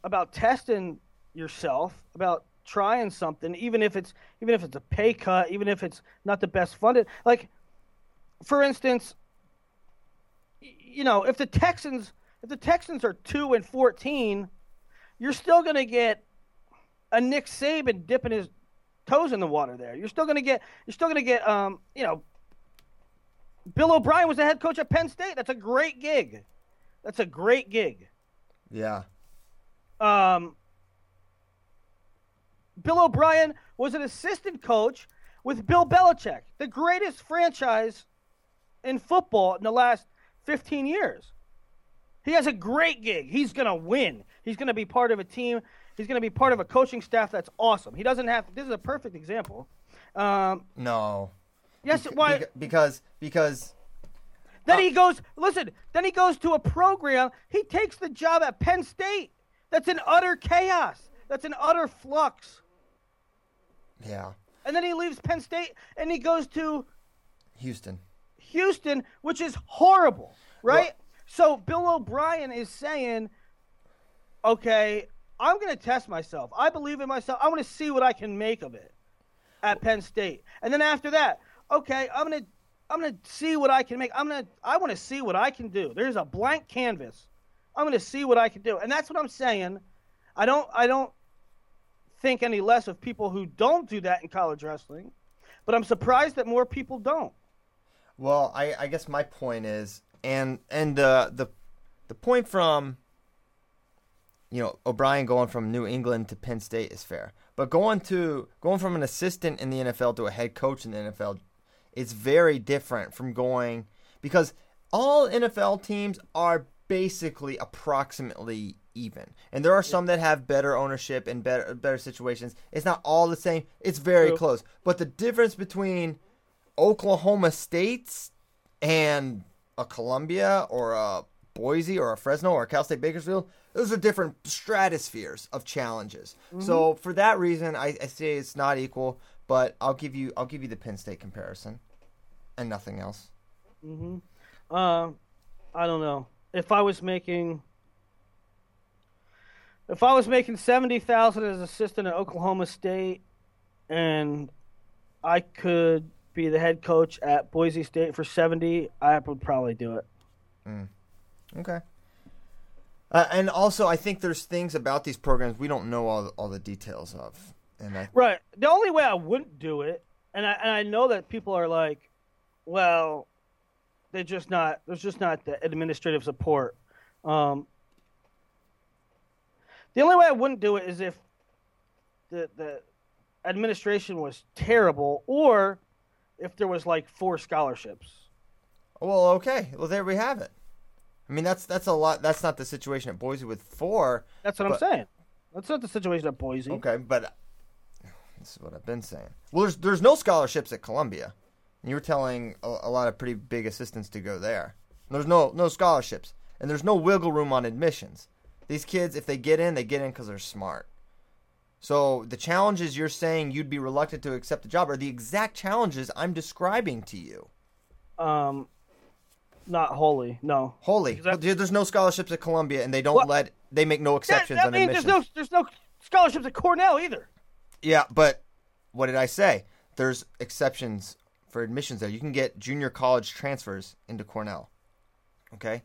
[SPEAKER 2] about testing yourself, about trying something, even if it's even if it's a pay cut, even if it's not the best funded. Like, for instance, you know, if the Texans if the Texans are two and fourteen, you're still going to get a Nick Saban dipping his toes in the water there. You're still gonna get you're still gonna get um you know Bill O'Brien was the head coach at Penn State. That's a great gig. That's a great gig.
[SPEAKER 1] Yeah.
[SPEAKER 2] Um Bill O'Brien was an assistant coach with Bill Belichick, the greatest franchise in football in the last 15 years. He has a great gig. He's going to win. He's going to be part of a team He's going to be part of a coaching staff that's awesome. He doesn't have. This is a perfect example. Um,
[SPEAKER 1] no.
[SPEAKER 2] Yes. Beca- why?
[SPEAKER 1] Because because.
[SPEAKER 2] Then uh, he goes. Listen. Then he goes to a program. He takes the job at Penn State. That's an utter chaos. That's an utter flux.
[SPEAKER 1] Yeah.
[SPEAKER 2] And then he leaves Penn State and he goes to
[SPEAKER 1] Houston.
[SPEAKER 2] Houston, which is horrible, right? Well, so Bill O'Brien is saying, okay, I'm going to test myself. I believe in myself. I want to see what I can make of it at Penn State. And then after that, okay, I'm going to I'm going to see what I can make. I'm going to I want to see what I can do. There's a blank canvas. I'm going to see what I can do. And that's what I'm saying. I don't I don't think any less of people who don't do that in college wrestling, but I'm surprised that more people don't.
[SPEAKER 1] Well, I, I guess my point is, and and uh, the the point from you know, O'Brien going from New England to Penn State is fair. But going to going from an assistant in the NFL to a head coach in the NFL is very different from going because all NFL teams are basically approximately even. And there are some that have better ownership and better better situations. It's not all the same. It's very
[SPEAKER 2] True.
[SPEAKER 1] close. But the difference between Oklahoma State's and a Columbia or a Boise or a Fresno or a Cal State Bakersfield, those are different stratospheres of challenges. So for that reason, I, I say it's not equal. But I'll give you I'll give you the Penn State comparison, and nothing else.
[SPEAKER 2] hmm Uh, I don't know. If I was making, if I was making seventy thousand as assistant at Oklahoma State, and I could be the head coach at Boise State for seventy, I would probably do it.
[SPEAKER 1] Okay. Uh, and also, I think there's things about these programs we don't know all all the details of, and I
[SPEAKER 2] Right. The only way I wouldn't do it, and I and I know that people are like, well, they're just not. There's just not the administrative support. Um, the only way I wouldn't do it is if the the administration was terrible, or if there was like four scholarships.
[SPEAKER 1] well, okay, well there we have it. I mean, that's that's a lot. That's not the situation at Boise with four.
[SPEAKER 2] That's what
[SPEAKER 1] But-
[SPEAKER 2] I'm saying. That's not the situation at Boise.
[SPEAKER 1] Okay, but this is what I've been saying. Well, there's there's no scholarships at Columbia. You were telling a, a lot of pretty big assistants to go there. There's no no scholarships, and there's no wiggle room on admissions. These kids, if they get in, they get in because they're smart. So the challenges you're saying you'd be reluctant to accept the job are the exact challenges I'm describing to you.
[SPEAKER 2] Um, not wholly. No.
[SPEAKER 1] Holy,
[SPEAKER 2] Because that-
[SPEAKER 1] there's no scholarships at Columbia, and they don't
[SPEAKER 2] What?
[SPEAKER 1] let they make no
[SPEAKER 2] That,
[SPEAKER 1] exceptions
[SPEAKER 2] that
[SPEAKER 1] on
[SPEAKER 2] means
[SPEAKER 1] admissions.
[SPEAKER 2] there's no there's no scholarships at Cornell either.
[SPEAKER 1] Yeah, but what did I say? There's exceptions for admissions there. You can get junior college transfers into Cornell. Okay?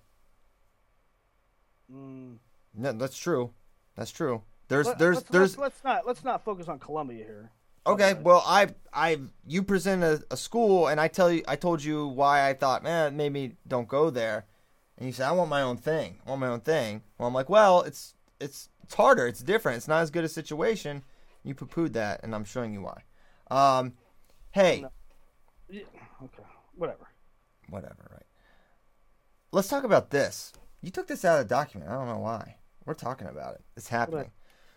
[SPEAKER 2] Mm.
[SPEAKER 1] No, that's true. That's true. There's
[SPEAKER 2] Let-
[SPEAKER 1] there's
[SPEAKER 2] let's,
[SPEAKER 1] there's
[SPEAKER 2] let's, let's not let's not focus on Columbia here.
[SPEAKER 1] Okay, well I I you present a, a school and I tell you I told you why I thought, man, maybe don't go there. And you said, I want my own thing. I want my own thing. Well I'm like, well, it's it's it's harder, it's different, it's not as good a situation. You poo pooed that and I'm showing you why. Um hey,
[SPEAKER 2] No. Yeah, okay, whatever.
[SPEAKER 1] whatever, right. Let's talk about this. You took this out of the document. I don't know why. We're talking about it. It's happening.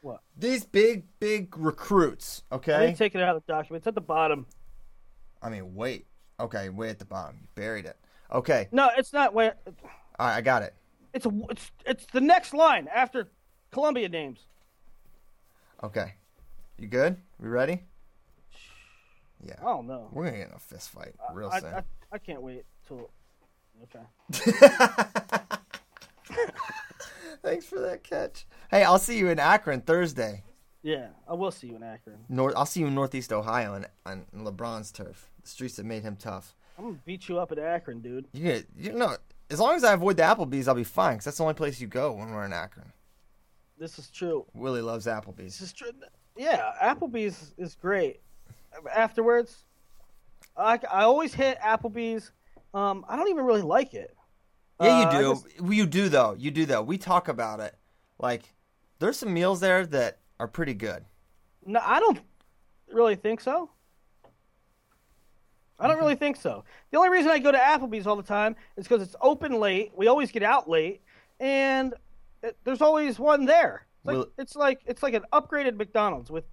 [SPEAKER 2] What?
[SPEAKER 1] These big, big recruits,
[SPEAKER 2] I
[SPEAKER 1] okay?
[SPEAKER 2] didn't take it out of the document. It's at the bottom.
[SPEAKER 1] I mean, wait. Okay, way at the bottom. You buried it. Okay.
[SPEAKER 2] No, it's not where.
[SPEAKER 1] All right, I got it.
[SPEAKER 2] It's a, it's it's the next line after Columbia names.
[SPEAKER 1] Okay. You good? We ready? Yeah.
[SPEAKER 2] I don't know.
[SPEAKER 1] We're gonna get in a fist fight real
[SPEAKER 2] I,
[SPEAKER 1] soon.
[SPEAKER 2] I, I can't wait till. Okay.
[SPEAKER 1] Thanks for that catch. Hey, I'll see you in Akron Thursday.
[SPEAKER 2] Yeah, I will see you in Akron.
[SPEAKER 1] North. I'll see you in Northeast Ohio on, on LeBron's turf, the streets that made him tough.
[SPEAKER 2] I'm gonna beat you up at Akron, dude.
[SPEAKER 1] You get, you know, as long as I avoid the Applebee's, I'll be fine. Cause that's the only place you go when we're in Akron.
[SPEAKER 2] This is true.
[SPEAKER 1] Willie loves Applebee's.
[SPEAKER 2] This is true. Yeah, Applebee's is great. Afterwards, I, I always hit Applebee's. Um, I don't even really like it.
[SPEAKER 1] Yeah, you
[SPEAKER 2] Uh,
[SPEAKER 1] do.
[SPEAKER 2] just-
[SPEAKER 1] You do though. You do though. We talk about it. Like, there's some meals there that are pretty good.
[SPEAKER 2] No, I don't really think so. I don't really think so. The only reason I go to Applebee's all the time is because it's open late. We always get out late, and it, there's always one there. It's like,
[SPEAKER 1] Will-
[SPEAKER 2] it's like it's like an upgraded McDonald's with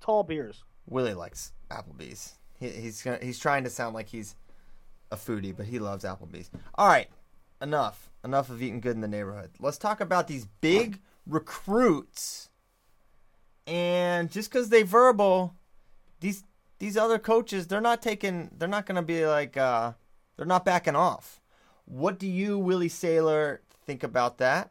[SPEAKER 2] tall beers.
[SPEAKER 1] Willie likes Applebee's. He, he's gonna, he's trying to sound like he's a foodie, but he loves Applebee's. All right, enough enough of eating good in the neighborhood. Let's talk about these big recruits. And just because they verbal, these these other coaches, they're not taking. They're not gonna be like. uh They're not backing off. What do you, Willie Saylor, think about that?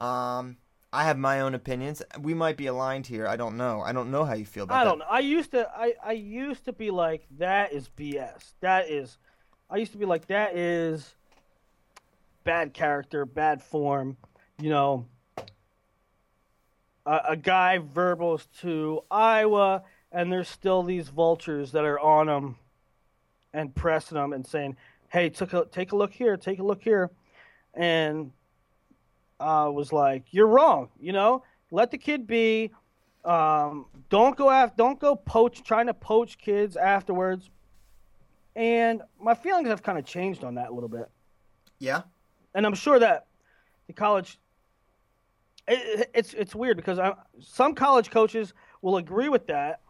[SPEAKER 1] Um, I have my own opinions. We might be aligned here. I don't know. I don't know how you feel about that.
[SPEAKER 2] I don't know. I used to I, I used to be like that is BS. That is I used to be like that is bad character, bad form, you know. A, a guy verbals to Iowa and there's still these vultures that are on him and pressing him and saying, "Hey, took a, take a look here, take a look here." And I was like, "You're wrong, you know? Let the kid be um, don't go after, don't go poach, trying to poach kids afterwards. And my feelings have kind of changed on that a little bit.
[SPEAKER 1] Yeah.
[SPEAKER 2] And I'm sure that the college it, it's it's weird because I, some college coaches will agree with that,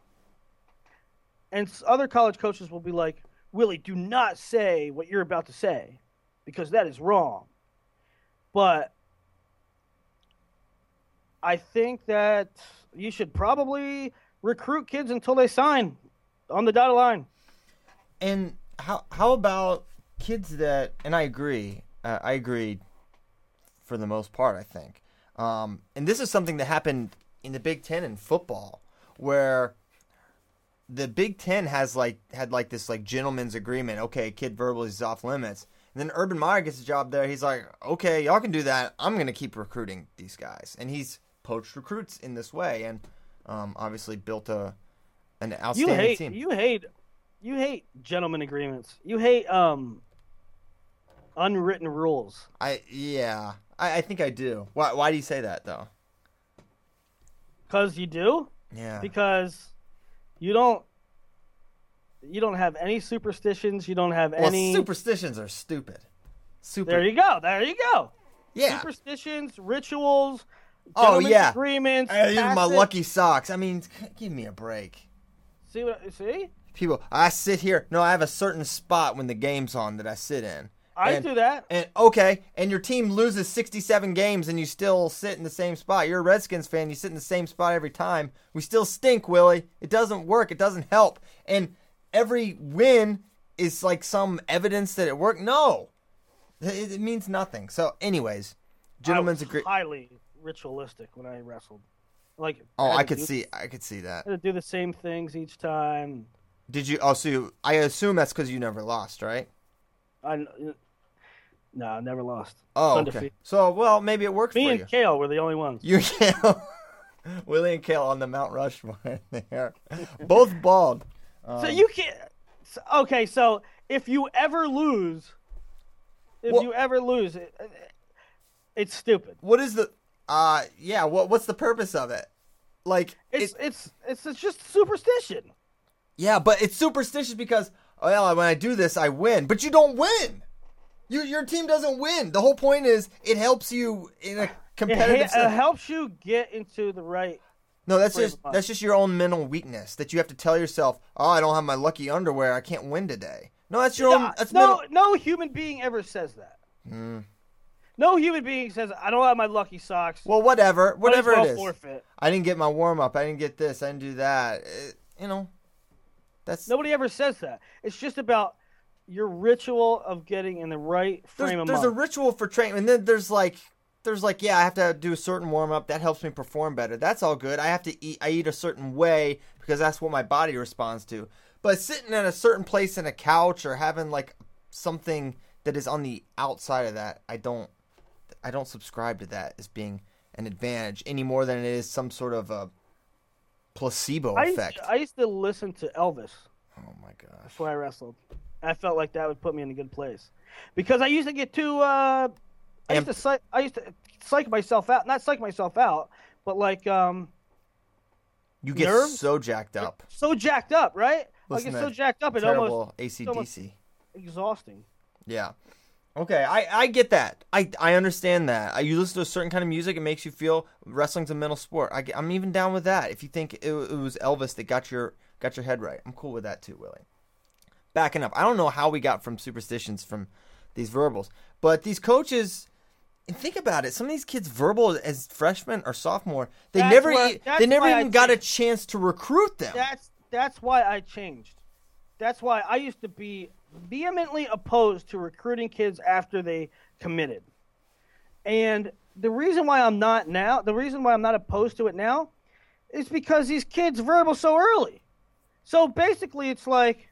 [SPEAKER 2] and other college coaches will be like, "Willie, do not say what you're about to say, because that is wrong." But I think that you should probably recruit kids until they sign on the dotted line.
[SPEAKER 1] And how how about kids that? And I agree. Uh, I agree. For the most part, I think. Um, and this is something that happened in the Big Ten in football, where the Big Ten has like had like this like gentleman's agreement. Okay, kid verbally is off limits. And then Urban Meyer gets a job there. He's like, okay, y'all can do that. I'm gonna keep recruiting these guys, and he's poached recruits in this way, and um, obviously built a an outstanding You
[SPEAKER 2] hate
[SPEAKER 1] team.
[SPEAKER 2] you hate you hate gentleman agreements. You hate um unwritten rules.
[SPEAKER 1] I yeah, I, I think I do. Why why do you say that though?
[SPEAKER 2] Cause you do?
[SPEAKER 1] Yeah,
[SPEAKER 2] Because you don't you don't have any superstitions, you don't have
[SPEAKER 1] well,
[SPEAKER 2] any
[SPEAKER 1] superstitions are stupid. Super.
[SPEAKER 2] There you go. There you go.
[SPEAKER 1] yeah.
[SPEAKER 2] Superstitions, rituals,
[SPEAKER 1] Oh, yeah.
[SPEAKER 2] agreements.
[SPEAKER 1] I use my lucky socks. I mean, give me a break.
[SPEAKER 2] See what see?
[SPEAKER 1] People, I sit here. No, I have a certain spot when the game's on that I sit in.
[SPEAKER 2] I
[SPEAKER 1] And-
[SPEAKER 2] do that.
[SPEAKER 1] And okay, and your team loses 67 games and you still sit in the same spot. You're a Redskins fan, you sit in the same spot every time. We still stink, Willie. It doesn't work. It doesn't help. And every win is like some evidence that it worked. No. It, it means nothing. So, anyways, gentlemen's
[SPEAKER 2] I was
[SPEAKER 1] agree.
[SPEAKER 2] highly ritualistic when I wrestled. Like
[SPEAKER 1] Oh,
[SPEAKER 2] had
[SPEAKER 1] I could see I could see that.
[SPEAKER 2] to do the same things each time.
[SPEAKER 1] Did you Oh, so you, I assume that's cuz you never lost, right?
[SPEAKER 2] I no, never lost.
[SPEAKER 1] Oh, okay. So, well, maybe it works
[SPEAKER 2] Me and
[SPEAKER 1] you.
[SPEAKER 2] Cael were the only ones.
[SPEAKER 1] You and Cael, Willie and Cael on the Mount Rushmore there, both bald.
[SPEAKER 2] so you can't. okay, so if you ever lose, if
[SPEAKER 1] Well-
[SPEAKER 2] you ever lose, it, it's stupid.
[SPEAKER 1] What is the? Uh, yeah. What What's the purpose of it? Like,
[SPEAKER 2] It's
[SPEAKER 1] it,
[SPEAKER 2] it's it's it's just superstition.
[SPEAKER 1] yeah, but it's superstitious because oh yeah, when I do this, I win, but you don't win. Your your team doesn't win. The whole point is it helps you in a
[SPEAKER 2] It,
[SPEAKER 1] competitive.
[SPEAKER 2] ha- it helps you get into the right.
[SPEAKER 1] No, that's just that's just your own mental weakness that you have to tell yourself. Oh, I don't have my lucky underwear. I can't win today. No, that's your own. That's
[SPEAKER 2] no,
[SPEAKER 1] mental.
[SPEAKER 2] no human being ever says that.
[SPEAKER 1] Hmm.
[SPEAKER 2] No human being says, "I don't have my lucky socks."
[SPEAKER 1] Well, whatever, whatever
[SPEAKER 2] well
[SPEAKER 1] it is.
[SPEAKER 2] Forfeit.
[SPEAKER 1] I didn't get my warm up. I didn't get this. I didn't do that. It- you know, that's
[SPEAKER 2] Nobody ever says that. It's just about your ritual of getting in the right frame
[SPEAKER 1] there's,
[SPEAKER 2] of
[SPEAKER 1] there's a ritual for training, and then there's like there's like yeah, I have to do a certain warm up. That helps me perform better. That's all good. I have to eat. I eat a certain way because that's what my body responds to. But sitting at a certain place in a couch or having like something that is on the outside of that, I don't I don't subscribe to that as being an advantage any more than it is some sort of a placebo
[SPEAKER 2] I
[SPEAKER 1] effect.
[SPEAKER 2] I used to listen to Elvis
[SPEAKER 1] oh my gosh.
[SPEAKER 2] before I wrestled. I felt like that would put me in a good place because I used to get too. Uh, I used to psych, I used to psych myself out. Not psych myself out, but like um,
[SPEAKER 1] You get
[SPEAKER 2] nerves?
[SPEAKER 1] so jacked up.
[SPEAKER 2] so jacked up, right?
[SPEAKER 1] Listen
[SPEAKER 2] I get so jacked up, it almost
[SPEAKER 1] ACDC.
[SPEAKER 2] almost- exhausting.
[SPEAKER 1] Yeah. Okay, I, I get that. I, I understand that. I, you listen to a certain kind of music, it makes you feel wrestling's a mental sport. I, am even down with that. If you think it, it was Elvis that got your got your head right, I'm cool with that too, Willie. Backing up, I don't know how we got from superstitions from these verbals, but these coaches. And think about it. Some of these kids verbal as freshmen or sophomore, they
[SPEAKER 2] That's
[SPEAKER 1] never
[SPEAKER 2] where-
[SPEAKER 1] they never even got a chance to recruit them.
[SPEAKER 2] That's that's why I changed. That's why I used to be vehemently opposed to recruiting kids after they committed. And the reason why I'm not now, the reason why I'm not opposed to it now, is because these kids verbal so early. So basically, it's like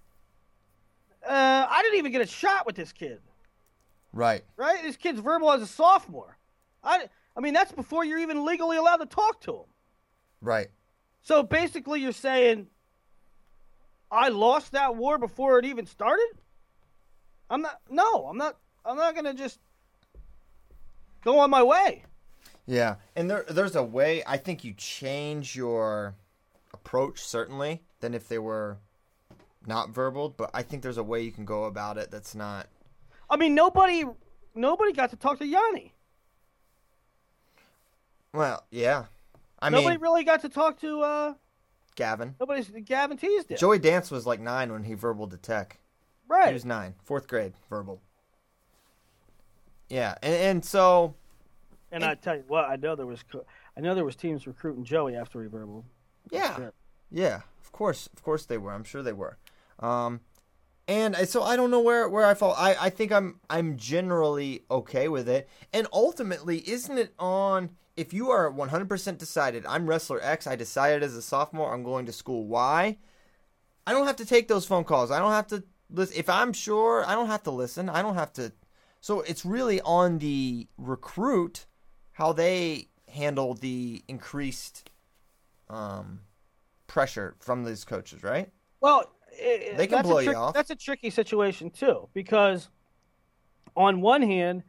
[SPEAKER 2] uh, I didn't even get a shot with this kid,
[SPEAKER 1] right.
[SPEAKER 2] right? This kid's verbal as a sophomore. I, I mean, that's before you're even legally allowed to talk to him.
[SPEAKER 1] Right.
[SPEAKER 2] So basically, you're saying I lost that war before it even started. I'm not. No, I'm not. I'm not gonna just go on my way.
[SPEAKER 1] Yeah, and there there's a way I think you change your approach certainly than if they were not verbal, but I think there's a way you can go about it that's not
[SPEAKER 2] I mean, nobody, nobody got to talk to Yianni.
[SPEAKER 1] Well, yeah. I
[SPEAKER 2] Nobody
[SPEAKER 1] mean,
[SPEAKER 2] really got to talk to. uh
[SPEAKER 1] Gavin.
[SPEAKER 2] Nobody's Gavin Teasdale.
[SPEAKER 1] Joey Dance was like nine when he verbal to Tech.
[SPEAKER 2] Right.
[SPEAKER 1] He was nine, fourth grade verbal. Yeah, and, and so
[SPEAKER 2] And I tell you what, I know there was, I know there was teams recruiting Joey after he verbal.
[SPEAKER 1] yeah,
[SPEAKER 2] Sure.
[SPEAKER 1] yeah, of course, of course they were. I'm sure they were. Um, and so I don't know where where I fall. I I think I'm I'm generally okay with it. And ultimately, isn't it on? If you are 100% decided, I'm wrestler X. I decided as a sophomore I'm going to school Y. I don't have to take those phone calls. I don't have to listen. If I'm sure, I don't have to listen. I don't have to. So it's really on the recruit how they handle the increased um, pressure from these coaches, right?
[SPEAKER 2] Well, i
[SPEAKER 1] They can blow you off.
[SPEAKER 2] That's a tricky situation too, because on one hand,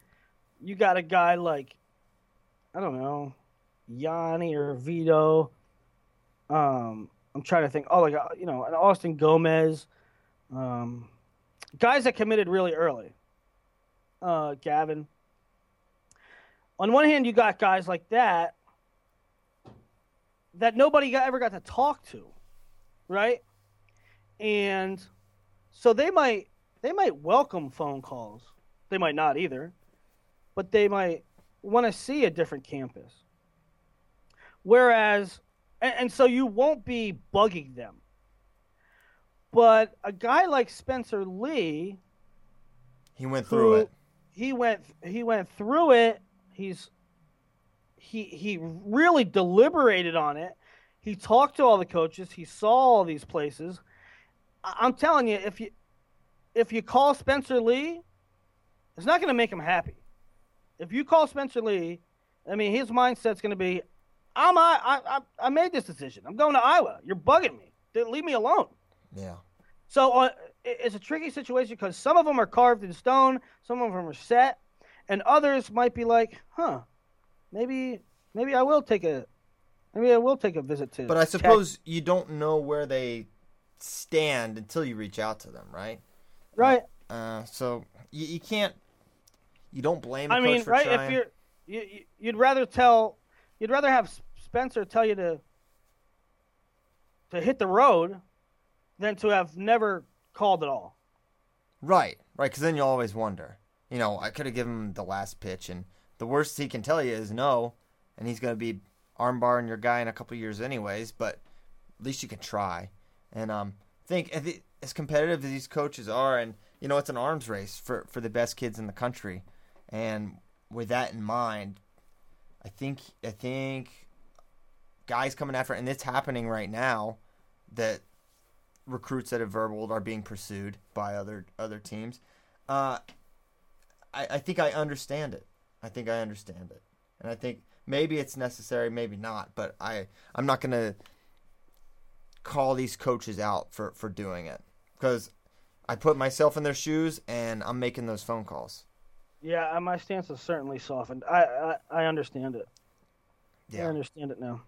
[SPEAKER 2] you got a guy like I don't know, Yianni or Vito. Um, I'm trying to think. Oh, like uh, you know, an Austin Gomez, um, guys that committed really early. Uh, Gavin. On one hand, you got guys like that that nobody got, ever got to talk to, right? And so they might they might welcome phone calls. They might not either, but they might want to see a different campus. Whereas, and, and so you won't be bugging them. But a guy like Spencer Lee,
[SPEAKER 1] He went through
[SPEAKER 2] who-
[SPEAKER 1] it.
[SPEAKER 2] he went he went through it. He's he he really deliberated on it. He talked to all the coaches. He saw all these places. I'm telling you, if you if you call Spencer Lee, it's not going to make him happy. If you call Spencer Lee, I mean, his mindset's going to be, I'm I, I I made this decision. I'm going to Iowa. You're bugging me. Leave me alone.
[SPEAKER 1] Yeah.
[SPEAKER 2] So uh, it- it's a tricky situation because some of them are carved in stone, some of them are set, and others might be like, "Huh, maybe maybe I will take a maybe I will take a visit to."
[SPEAKER 1] But I
[SPEAKER 2] Tech."
[SPEAKER 1] suppose you don't know where they stand until you reach out to them, right?
[SPEAKER 2] right?
[SPEAKER 1] Uh, so you, you can't. You don't blame.
[SPEAKER 2] I
[SPEAKER 1] coach
[SPEAKER 2] mean,
[SPEAKER 1] for
[SPEAKER 2] right?
[SPEAKER 1] Trying.
[SPEAKER 2] If you're you, you- you'd rather tell you'd rather have Spencer tell you to to hit the road than to have never called at all.
[SPEAKER 1] Right, right, because then you'll always wonder. You know, I could have given him the last pitch, and the worst he can tell you is no, and he's going to be armbarring your guy in a couple years anyways. But at least you can try. And um, think as competitive as these coaches are, and you know, it's an arms race for for the best kids in the country. And with that in mind, I think I think guys coming after, and it's happening right now, that recruits that have verbaled are being pursued by other other teams. Uh, I, I think I understand it. I think I understand it, and I think maybe it's necessary, maybe not. But I I'm not gonna call these coaches out for for doing it because I put myself in their shoes and I'm making those phone calls.
[SPEAKER 2] Yeah, uh, my stance has certainly softened. I I, I understand it.
[SPEAKER 1] Yeah, I
[SPEAKER 2] understand it now.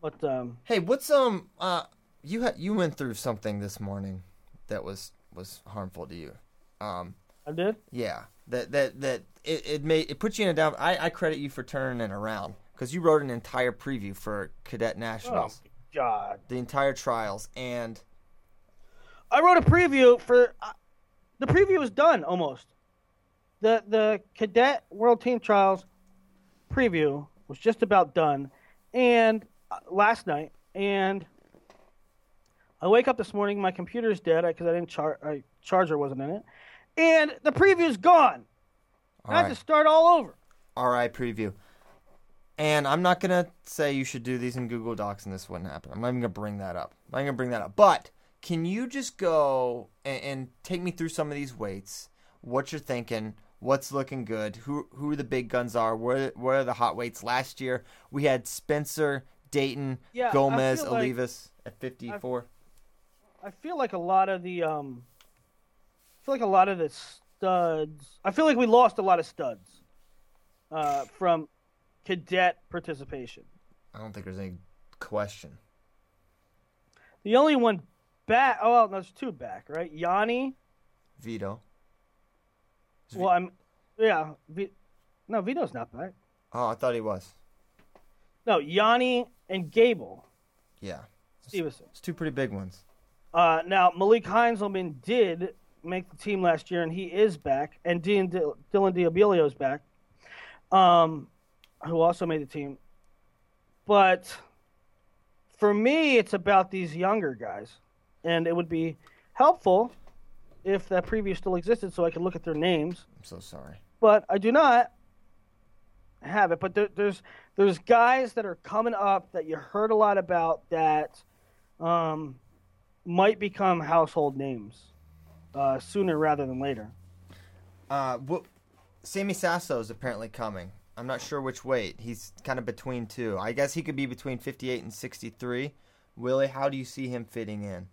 [SPEAKER 2] But um,
[SPEAKER 1] Hey, what's um uh you had you went through something this morning that was was harmful to you. Um
[SPEAKER 2] I did.
[SPEAKER 1] Yeah, that that that it, it made it put you in a down. I, I credit you for turning it around because you wrote an entire preview for Cadet
[SPEAKER 2] Oh
[SPEAKER 1] Nationals,
[SPEAKER 2] God!
[SPEAKER 1] the entire trials, and
[SPEAKER 2] I wrote a preview for. Uh, the preview was done almost. The the cadet world team trials preview was just about done, and uh, last night, and I wake up this morning, my computer's dead because I didn't char- I, charger wasn't in it, and the preview's gone.
[SPEAKER 1] all
[SPEAKER 2] I have to start all over.
[SPEAKER 1] all right, preview. And I'm not gonna say you should do these in Google Docs and this wouldn't happen. I'm not even gonna bring that up. I'm not gonna bring that up. But can you just go and, and take me through some of these weights? What you're thinking? What's looking good? Who who the big guns are? Where where are the hot weights? Last year we had Spencer, Daton,
[SPEAKER 2] Yeah,
[SPEAKER 1] Gomez,
[SPEAKER 2] feel like-
[SPEAKER 1] Olivas at 54.
[SPEAKER 2] I feel like a lot of the um, I feel like a lot of the studs. I feel like we lost a lot of studs uh, from cadet participation.
[SPEAKER 1] I don't think there's any question.
[SPEAKER 2] The only one back. Oh, well, there's two back, right? Yianni.
[SPEAKER 1] Vito. Is
[SPEAKER 2] Well, I'm. Yeah. V, no, Vito's not back.
[SPEAKER 1] Oh, I thought he was.
[SPEAKER 2] No, Yianni and Gable
[SPEAKER 1] Yeah,
[SPEAKER 2] Stevenson.
[SPEAKER 1] it's two pretty big ones.
[SPEAKER 2] Uh, now Malik Heinselman did make the team last year, and he is back, and Dean, Dylan Diabilio is back, um, who also made the team. But for me, it's about these younger guys, and it would be helpful if that preview still existed, so I could look at their names.
[SPEAKER 1] I'm so sorry.
[SPEAKER 2] But I do not have it. But there, there's there's guys that are coming up that you heard a lot about that um, might become household names uh, sooner rather than later.
[SPEAKER 1] Uh, what, Sammy Sasso is apparently coming. I'm not sure which weight. He's kind of between two. I guess he could be between 58 and 63. Willie, how do you see him fitting in?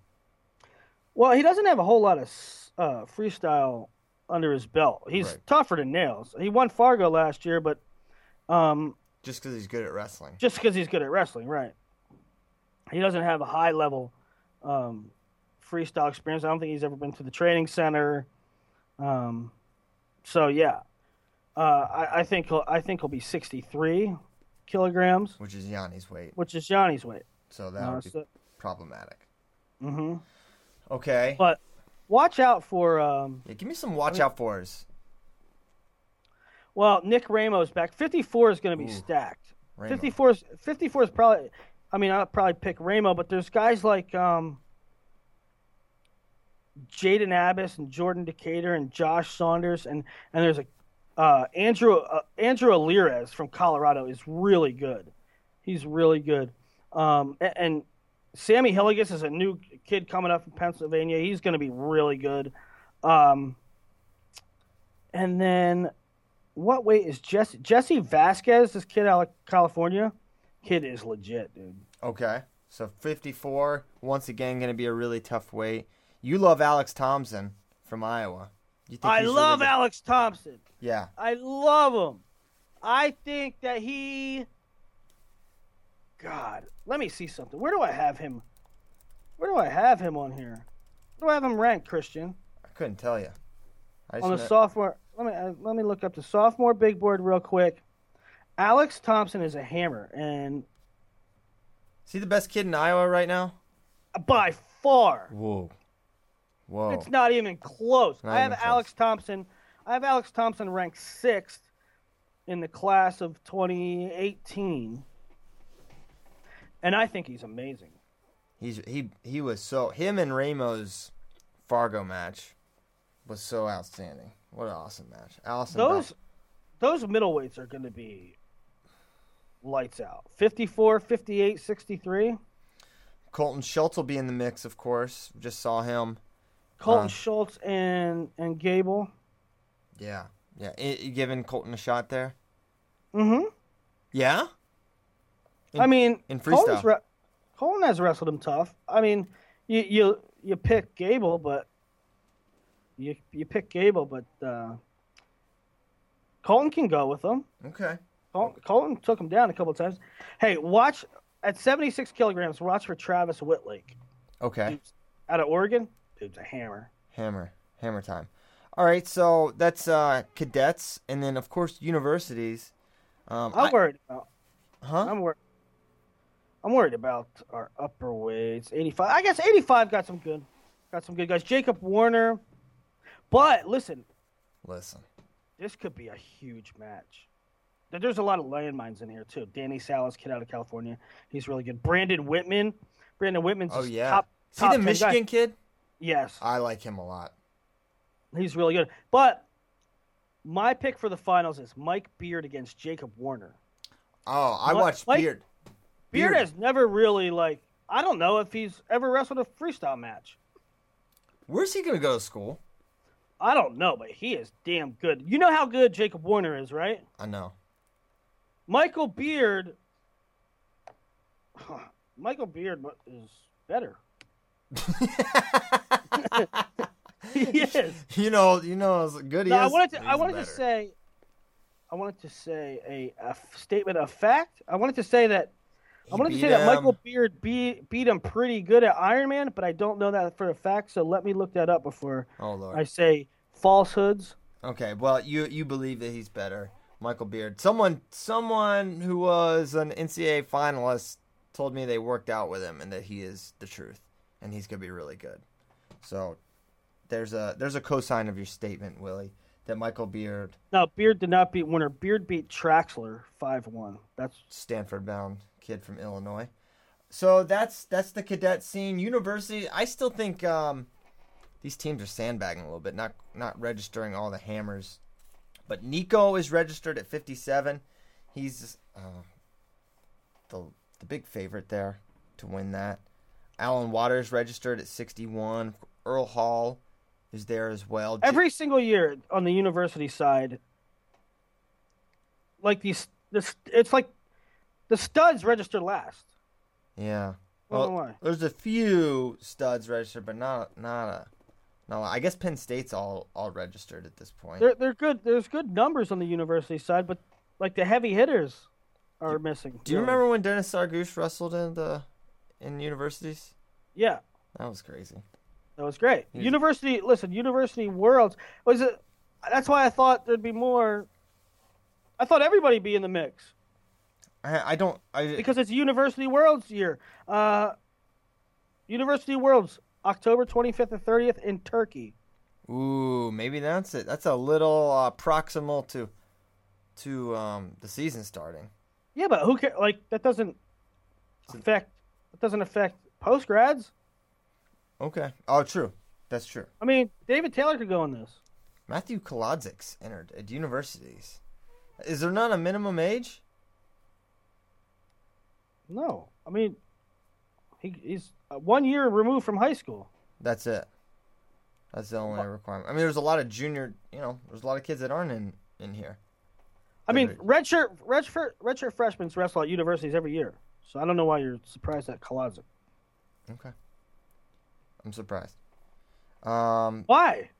[SPEAKER 2] Well, he doesn't have a whole lot of uh, freestyle under his belt. He's
[SPEAKER 1] Right.
[SPEAKER 2] tougher than nails. He won Fargo last year, but um,
[SPEAKER 1] Just because he's good at wrestling.
[SPEAKER 2] just because he's good at wrestling, right? He doesn't have a high level um, freestyle experience. I don't think he's ever been to the training center. Um, so yeah, uh, I, I think he'll, I think he'll be 63 kilograms,
[SPEAKER 1] which is Yianni's weight.
[SPEAKER 2] which is Johnny's weight.
[SPEAKER 1] So that
[SPEAKER 2] Uh,
[SPEAKER 1] would be
[SPEAKER 2] so-
[SPEAKER 1] problematic.
[SPEAKER 2] hmm
[SPEAKER 1] Okay.
[SPEAKER 2] But watch out for um,
[SPEAKER 1] Yeah, give me some watch out fors.
[SPEAKER 2] well Nick Ramos back. 54 is going to be
[SPEAKER 1] Ooh.
[SPEAKER 2] stacked.
[SPEAKER 1] Ramo.
[SPEAKER 2] 54 is 54 is probably. I mean, I'll probably pick Ramo, but there's guys like um, Jaden Abas and Jordan Decatur and Josh Saunders, and and there's a uh, Andrew uh, Andrew Alirez from Colorado is really good. He's really good. Um, and, and Sammy Hilligus is a new kid coming up from Pennsylvania. He's going to be really good. Um, and then what weight is Jesse Jesse Vasquez? This kid out of California. Kid is legit, dude.
[SPEAKER 1] Okay. So 54, once again, going to be a really tough weight. You love Alex Thompson from Iowa.
[SPEAKER 2] I love
[SPEAKER 1] really?
[SPEAKER 2] Alex Thompson.
[SPEAKER 1] Yeah.
[SPEAKER 2] I love him. I think that he. God, let me see something. Where do I have him? Where do I have him on here? Where do I have him ranked, Christian?
[SPEAKER 1] I couldn't tell you.
[SPEAKER 2] On the
[SPEAKER 1] kn-
[SPEAKER 2] sophomore. Let me uh, let me look up the sophomore big board real quick. Alex Thompson is a hammer, and
[SPEAKER 1] Is he the best kid in Iowa right now?
[SPEAKER 2] by far,
[SPEAKER 1] Whoa. Whoa.
[SPEAKER 2] It's not even close.
[SPEAKER 1] Not
[SPEAKER 2] I have
[SPEAKER 1] even close.
[SPEAKER 2] Alex Thompson. I have Alex Thompson ranked sixth in the class of 2018, and I think he's amazing.
[SPEAKER 1] He's he he was so him and Ramos Fargo match was so outstanding. What an awesome match. Allison
[SPEAKER 2] Those those middleweights are going to be lights out. 54, 58, 63.
[SPEAKER 1] Colton Schultz will be in the mix, of course. Just saw him.
[SPEAKER 2] Colton
[SPEAKER 1] Uh.
[SPEAKER 2] Schultz and and Gable.
[SPEAKER 1] Yeah. Yeah. I, you giving Colton a shot there?
[SPEAKER 2] Mm-hmm.
[SPEAKER 1] Yeah? In-
[SPEAKER 2] I mean,
[SPEAKER 1] in freestyle.
[SPEAKER 2] re- Colton has wrestled him tough. I mean, you you you pick Gable, but you you pick Gable, but uh, Colton can go with him.
[SPEAKER 1] Okay.
[SPEAKER 2] Colton, Colton took him down a couple of times. Hey, watch at 76 kilograms. Watch for Travis Wittlake
[SPEAKER 1] Okay.
[SPEAKER 2] Dude's out of Oregon. Dude's a hammer.
[SPEAKER 1] Hammer. Hammer time. All right, so that's uh cadets and then of course universities. Um
[SPEAKER 2] I'm
[SPEAKER 1] I-
[SPEAKER 2] worried about.
[SPEAKER 1] huh?
[SPEAKER 2] I'm worried. I'm worried about our upper weights. 85. I guess 85 got some good, got some good guys. Jacob Warner. But listen,
[SPEAKER 1] Listen.
[SPEAKER 2] this could be a huge match. There's a lot of landmines in here too. Danny Salas, kid out of California, he's really good. Brandon Whitman, Brandon Whitman's
[SPEAKER 1] Oh yeah.
[SPEAKER 2] top.
[SPEAKER 1] See
[SPEAKER 2] top
[SPEAKER 1] the
[SPEAKER 2] 10
[SPEAKER 1] Michigan
[SPEAKER 2] guy.
[SPEAKER 1] kid?
[SPEAKER 2] Yes,
[SPEAKER 1] I like him a lot.
[SPEAKER 2] he's really good. But my pick for the finals is Mike Beard against Jacob Warner.
[SPEAKER 1] Oh, I
[SPEAKER 2] Mike-
[SPEAKER 1] watched
[SPEAKER 2] Mike-
[SPEAKER 1] Beard.
[SPEAKER 2] Beard,
[SPEAKER 1] Beard.
[SPEAKER 2] has never really like. I don't know if he's ever wrestled a freestyle match.
[SPEAKER 1] Where's he gonna go to school?
[SPEAKER 2] I don't know, but he is damn good. You know how good Jacob Warner is, right?
[SPEAKER 1] I know.
[SPEAKER 2] Michael Beard. Michael Beard is better. He is.
[SPEAKER 1] You know, you know, as good he
[SPEAKER 2] No, I wanted to. I wanted to say. I wanted to say a, a f- statement of fact. I wanted to say that. I wanted to say that Michael. Beard beat beat him pretty good at Iron Man, but I don't know that for a fact. So let me look that up before
[SPEAKER 1] Oh.
[SPEAKER 2] I say falsehoods.
[SPEAKER 1] Okay, well, you you believe that he's better, Michael Beard. Someone, someone who was an NCAA finalist told me they worked out with him and that he is the truth and he's gonna be really good. So there's a there's a cosign of your statement, Willie, that Michael Beard,
[SPEAKER 2] No, Beard did not beat Winter. Beard beat Traxler five one. That's
[SPEAKER 1] Stanford bound kid from Illinois. So that's that's the cadet scene. University, I still think um, these teams are sandbagging a little bit, not not registering all the hammers. But Nico is registered at 57. He's uh, the the big favorite there to win that. Alan Waters registered at 61. Earl Hall is there as well.
[SPEAKER 2] Every single year on the university side. Like these, this it's like the studs register last.
[SPEAKER 1] yeah.
[SPEAKER 2] I don't know
[SPEAKER 1] Well,
[SPEAKER 2] why.
[SPEAKER 1] there's a few studs registered, but not not a no. I guess Penn State's all all registered at this point.
[SPEAKER 2] They're they're good. There's good numbers on the university side, but like the heavy hitters are missing.
[SPEAKER 1] Do you remember when Dennis Tsargush wrestled in the in universities?
[SPEAKER 2] Yeah,
[SPEAKER 1] That was crazy.
[SPEAKER 2] that was great. University, listen, University Worlds was it. That's why I thought there'd be more. I thought everybody be in the mix
[SPEAKER 1] I, I don't. I
[SPEAKER 2] because it's University Worlds year. Uh, University Worlds, October 25th and 30th in Turkey.
[SPEAKER 1] ooh, maybe that's it. That's a little uh, proximal to to um, the season starting.
[SPEAKER 2] Yeah, but who cares? Like that doesn't affect. That doesn't affect post grads.
[SPEAKER 1] Okay. Oh, true. That's true.
[SPEAKER 2] I mean, David Taylor could go in this.
[SPEAKER 1] Matthew Kolodzik's entered at universities. Is there not a minimum age?
[SPEAKER 2] No, I mean, he, he's uh, one year removed from high school.
[SPEAKER 1] That's it. That's the only requirement. I mean, there's a lot of junior. You know, there's a lot of kids that aren't in in here.
[SPEAKER 2] I mean, redshirt, redshirt, redshirt freshmen wrestle at universities every year. So I don't know why you're surprised at Kolodzik.
[SPEAKER 1] Okay. I'm surprised. Um,
[SPEAKER 2] Why?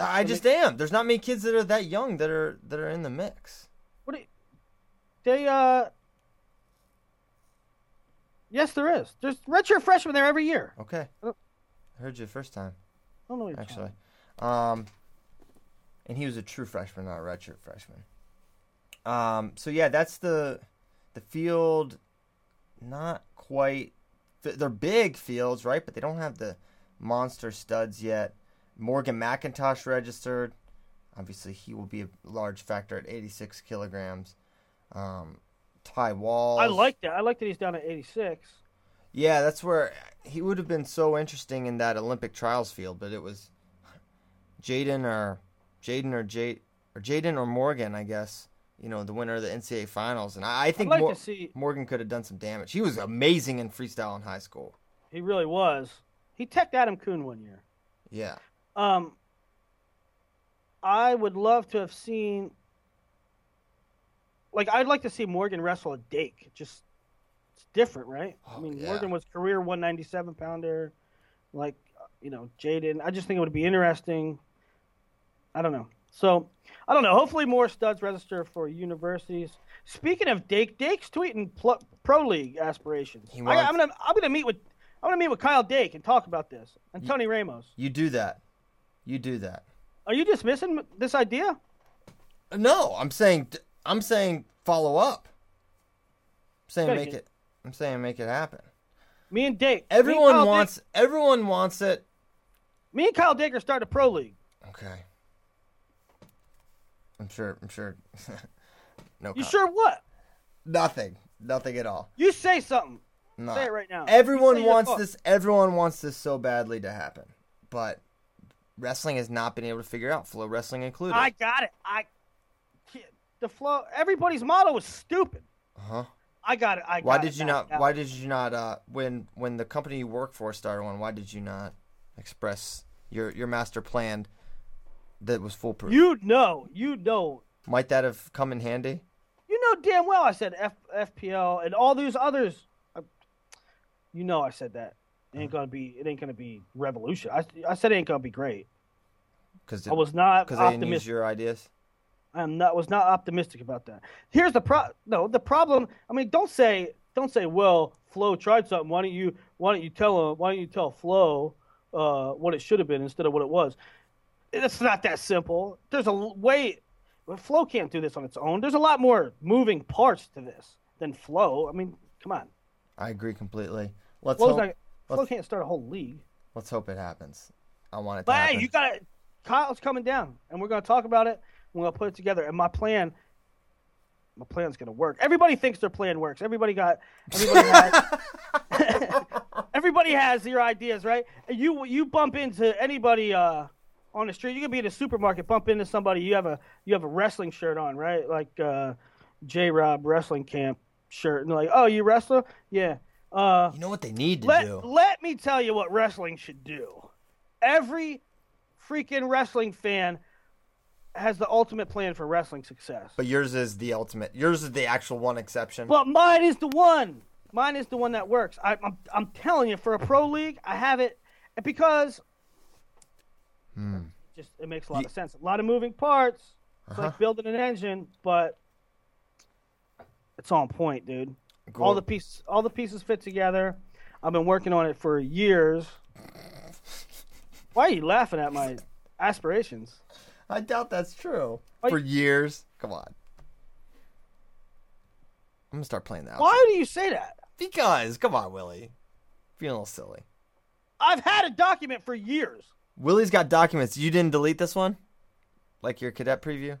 [SPEAKER 1] I just am. There's not many kids that are that young that are that are in the mix.
[SPEAKER 2] What? Do you, they uh. Yes, there is. There's redshirt freshmen there every year.
[SPEAKER 1] Okay. I heard you the first time,
[SPEAKER 2] I don't know what you're
[SPEAKER 1] actually. Um, and he was a true freshman, not a redshirt freshman. Um, so yeah, that's the the field. Not quite. They're big fields, right? But they don't have the monster studs yet. Morgan McIntosh registered. Obviously, he will be a large factor at 86 kilograms. Um, Ty Walz.
[SPEAKER 2] I like that. I like that he's down at 86.
[SPEAKER 1] Yeah, that's where he would have been so interesting in that Olympic trials field, but it was J'den or J'den or Jade or J'den or Morgan, I guess. You know, the winner of the NCAA finals, and I, I think
[SPEAKER 2] like
[SPEAKER 1] Mor-
[SPEAKER 2] see.
[SPEAKER 1] Morgan could have done some damage. He was amazing in freestyle in high school.
[SPEAKER 2] He really was. He teched Adam Coon one year.
[SPEAKER 1] Yeah,
[SPEAKER 2] Um, I would love to have seen. Like, I'd like to see Morgan wrestle a Dake. Just, it's different, right? I
[SPEAKER 1] Oh,
[SPEAKER 2] mean,
[SPEAKER 1] yeah.
[SPEAKER 2] Morgan was career 197 pounder. Like, you know, J'den. I just think it would be interesting. I don't know. So, I don't know. Hopefully, more studs register for universities. Speaking of Dake, Dake's tweeting pl- pro league aspirations.
[SPEAKER 1] He
[SPEAKER 2] I, I'm gonna, I'm gonna meet with, I'm gonna meet with Kyle Dake and talk about this and Tony Ramos.
[SPEAKER 1] you do that. You do that.
[SPEAKER 2] Are you dismissing this idea?
[SPEAKER 1] No, I'm saying I'm saying follow up. I'm saying make it. I'm saying make it happen.
[SPEAKER 2] Me and Dake. and
[SPEAKER 1] Everyone wants. Everyone wants it.
[SPEAKER 2] Me and Kyle Dake are starting a pro league.
[SPEAKER 1] Okay. I'm sure. I'm sure. no.
[SPEAKER 2] You
[SPEAKER 1] com-
[SPEAKER 2] sure what?
[SPEAKER 1] Nothing. Nothing at all.
[SPEAKER 2] You say something.
[SPEAKER 1] No.
[SPEAKER 2] Say it right now.
[SPEAKER 1] Everyone wants this. Everyone wants this so badly to happen, but wrestling has not been able to figure out. Flo wrestling included.
[SPEAKER 2] I got it. I. The Flo. Everybody's model was stupid.
[SPEAKER 1] Uh huh.
[SPEAKER 2] I got it. I got
[SPEAKER 1] Why
[SPEAKER 2] it
[SPEAKER 1] did you not? Why did you not? Uh, when when the company you work for started one, why did you not express your your master plan that was foolproof?
[SPEAKER 2] You know. You know.
[SPEAKER 1] Might that have come in handy?
[SPEAKER 2] You know damn well I said F, FPL and all these others. You know I said that. It ain't gonna be. It ain't gonna be revolution. I, I said it ain't gonna be great.
[SPEAKER 1] Because
[SPEAKER 2] I was not
[SPEAKER 1] because they didn't use your ideas.
[SPEAKER 2] I'm not was not optimistic about that. Here's the pro. No, the problem. I mean, don't say don't say. Well, Flo tried something. Why don't you Why don't you tell him? Why don't you tell Flo uh, what it should have been instead of what it was? It's not that simple. There's a way. Flo can't do this on its own. There's a lot more moving parts to this than Flo. I mean, come on.
[SPEAKER 1] I agree completely. Let's
[SPEAKER 2] Flo's
[SPEAKER 1] hope.
[SPEAKER 2] not, Flow
[SPEAKER 1] let's-
[SPEAKER 2] can't start a whole league.
[SPEAKER 1] Let's hope it happens. I want it to
[SPEAKER 2] But
[SPEAKER 1] happen.
[SPEAKER 2] hey, you got it. Kyle's coming down, and we're going to talk about it. We're going to put it together. And my plan, my plan's going to work. Everybody thinks their plan works. Everybody got, everybody has, everybody has your ideas, right? You you bump into anybody uh, on the street. You could be in a supermarket, bump into somebody. You have a you have a wrestling shirt on, right? Like uh, J Rob Wrestling Camp shirt, and they're like, oh, you wrestler? Yeah. Uh,
[SPEAKER 1] you know what they need to
[SPEAKER 2] let,
[SPEAKER 1] do?
[SPEAKER 2] let me tell you what wrestling should do. Every freaking wrestling fan has the ultimate plan for wrestling success.
[SPEAKER 1] But yours is the ultimate. Yours is the actual one exception.
[SPEAKER 2] But mine is the one. Mine is the one that works. I, I'm, I'm telling you, for a pro league, I have it because just it makes a lot of sense. A lot of moving parts. It's
[SPEAKER 1] Uh-huh.
[SPEAKER 2] like building an engine, but it's on point, dude.
[SPEAKER 1] Cool.
[SPEAKER 2] All the pieces, all the pieces fit together. I've been working on it for years. Why are you laughing at my aspirations?
[SPEAKER 1] I doubt that's true.
[SPEAKER 2] Why-
[SPEAKER 1] For years. Come on. I'm gonna start playing that.
[SPEAKER 2] Why do you say that?
[SPEAKER 1] Because, come on, Willie. Feeling a little silly.
[SPEAKER 2] I've had a document for years.
[SPEAKER 1] Willie's got documents. You didn't delete this one? Like your cadet preview?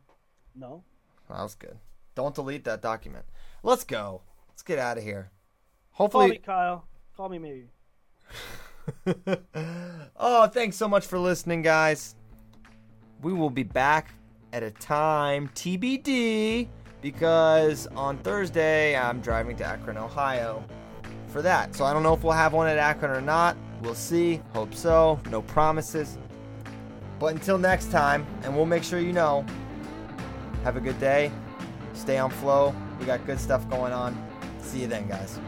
[SPEAKER 2] No.
[SPEAKER 1] That was good. Don't delete that document. Let's go. Let's get out of here.
[SPEAKER 2] Call me
[SPEAKER 1] Hopefully.
[SPEAKER 2] Kyle. Call me maybe.
[SPEAKER 1] oh, thanks so much for listening, guys. We will be back at a time TBD because on Thursday I'm driving to Akron, Ohio for that. So I don't know if we'll have one at Akron or not. We'll see. Hope so. No promises. But until next time, and we'll make sure you know, have a good day. Stay on Flo. We got good stuff going on. See you then, guys.